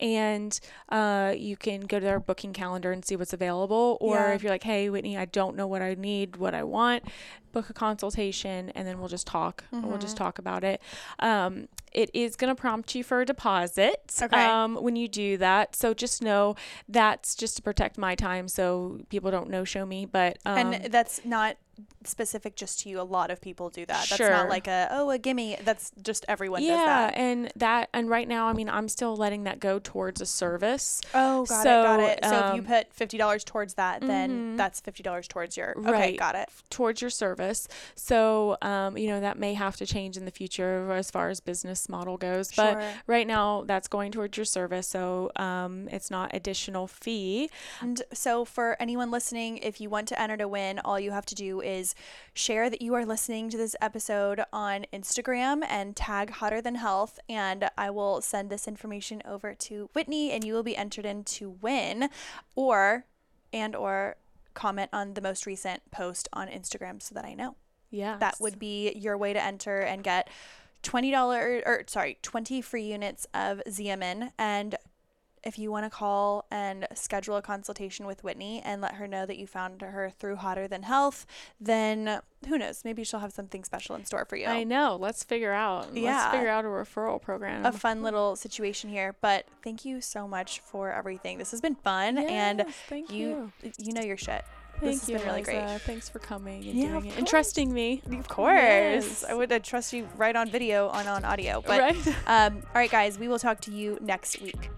and uh, you can go to their booking calendar and see what's available or Yeah. if you're like hey whitney i don't know what i need what i want book a consultation and then we'll just talk we'll just Mm-hmm. talk about it um, it is going to prompt you for a deposit Okay. um, when you do that so just know that's just to protect my time so people don't no show me but um, and that's not specific just to you. A lot of people do that. That's Sure. not like a oh a gimme. That's just everyone does yeah that. and that and right now i mean i'm still letting that go towards a service Oh, got So, it, got it. So if you um, put fifty dollars towards that, then Mhm. that's fifty dollars towards your. Okay, Right. got it. towards your service so um, you know that may have to change in the future as far as business model goes Sure. but right now that's going towards your service so um, it's not additional fee And so, for anyone listening, if you want to enter to win, all you have to do is share that you are listening to this episode on Instagram and tag Hotter Than Health. And I will send this information over to Whitney, and you will be entered in to win, or and or comment on the most recent post on Instagram so that I know. yeah That would be your way to enter and get twenty dollar or sorry, twenty free units of Xeomin. And if you want to call and schedule a consultation with Whitney and let her know that you found her through Hotter Than Health, then who knows? Maybe she'll have something special in store for you. i know let's figure out Yeah. let's figure out a referral program a fun little situation here, but thank you so much for everything. This has been fun, and thank you you you know your shit. Thank this has you, been really great. Thanks for coming and Yeah, doing it and trusting me. Of course. Yes. I would uh, trust you right on video and on audio. But right? um, all right, guys, we will talk to you next week.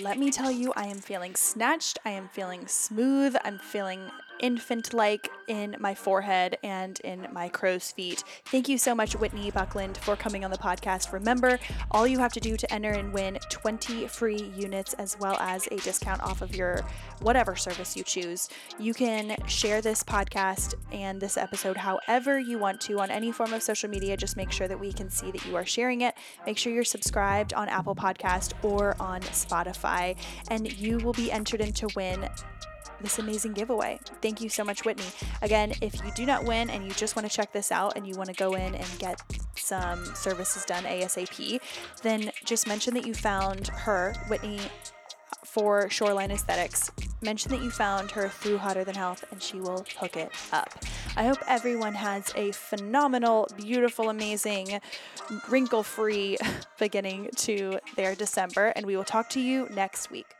Let me tell you, I am feeling snatched. I am feeling smooth. I'm feeling infant like in my forehead and in my crow's feet. Thank you so much, Whitney Buckland, for coming on the podcast. Remember, all you have to do to enter and win 20 free units as well as a discount off of your whatever service you choose. You can share this podcast and this episode however you want to on any form of social media. Just make sure that we can see that you are sharing it. Make sure you're subscribed on Apple Podcast or on Spotify, and you will be entered into win this amazing giveaway. Thank you so much, Whitney. Again, if you do not win and you just want to check this out and you want to go in and get some services done ASAP, then just mention that you found her, Whitney, for Shoreline Aesthetics. Mention that you found her through Hotter Than Health and she will hook it up. I hope everyone has a phenomenal, beautiful, amazing, wrinkle free beginning to their December, and we will talk to you next week.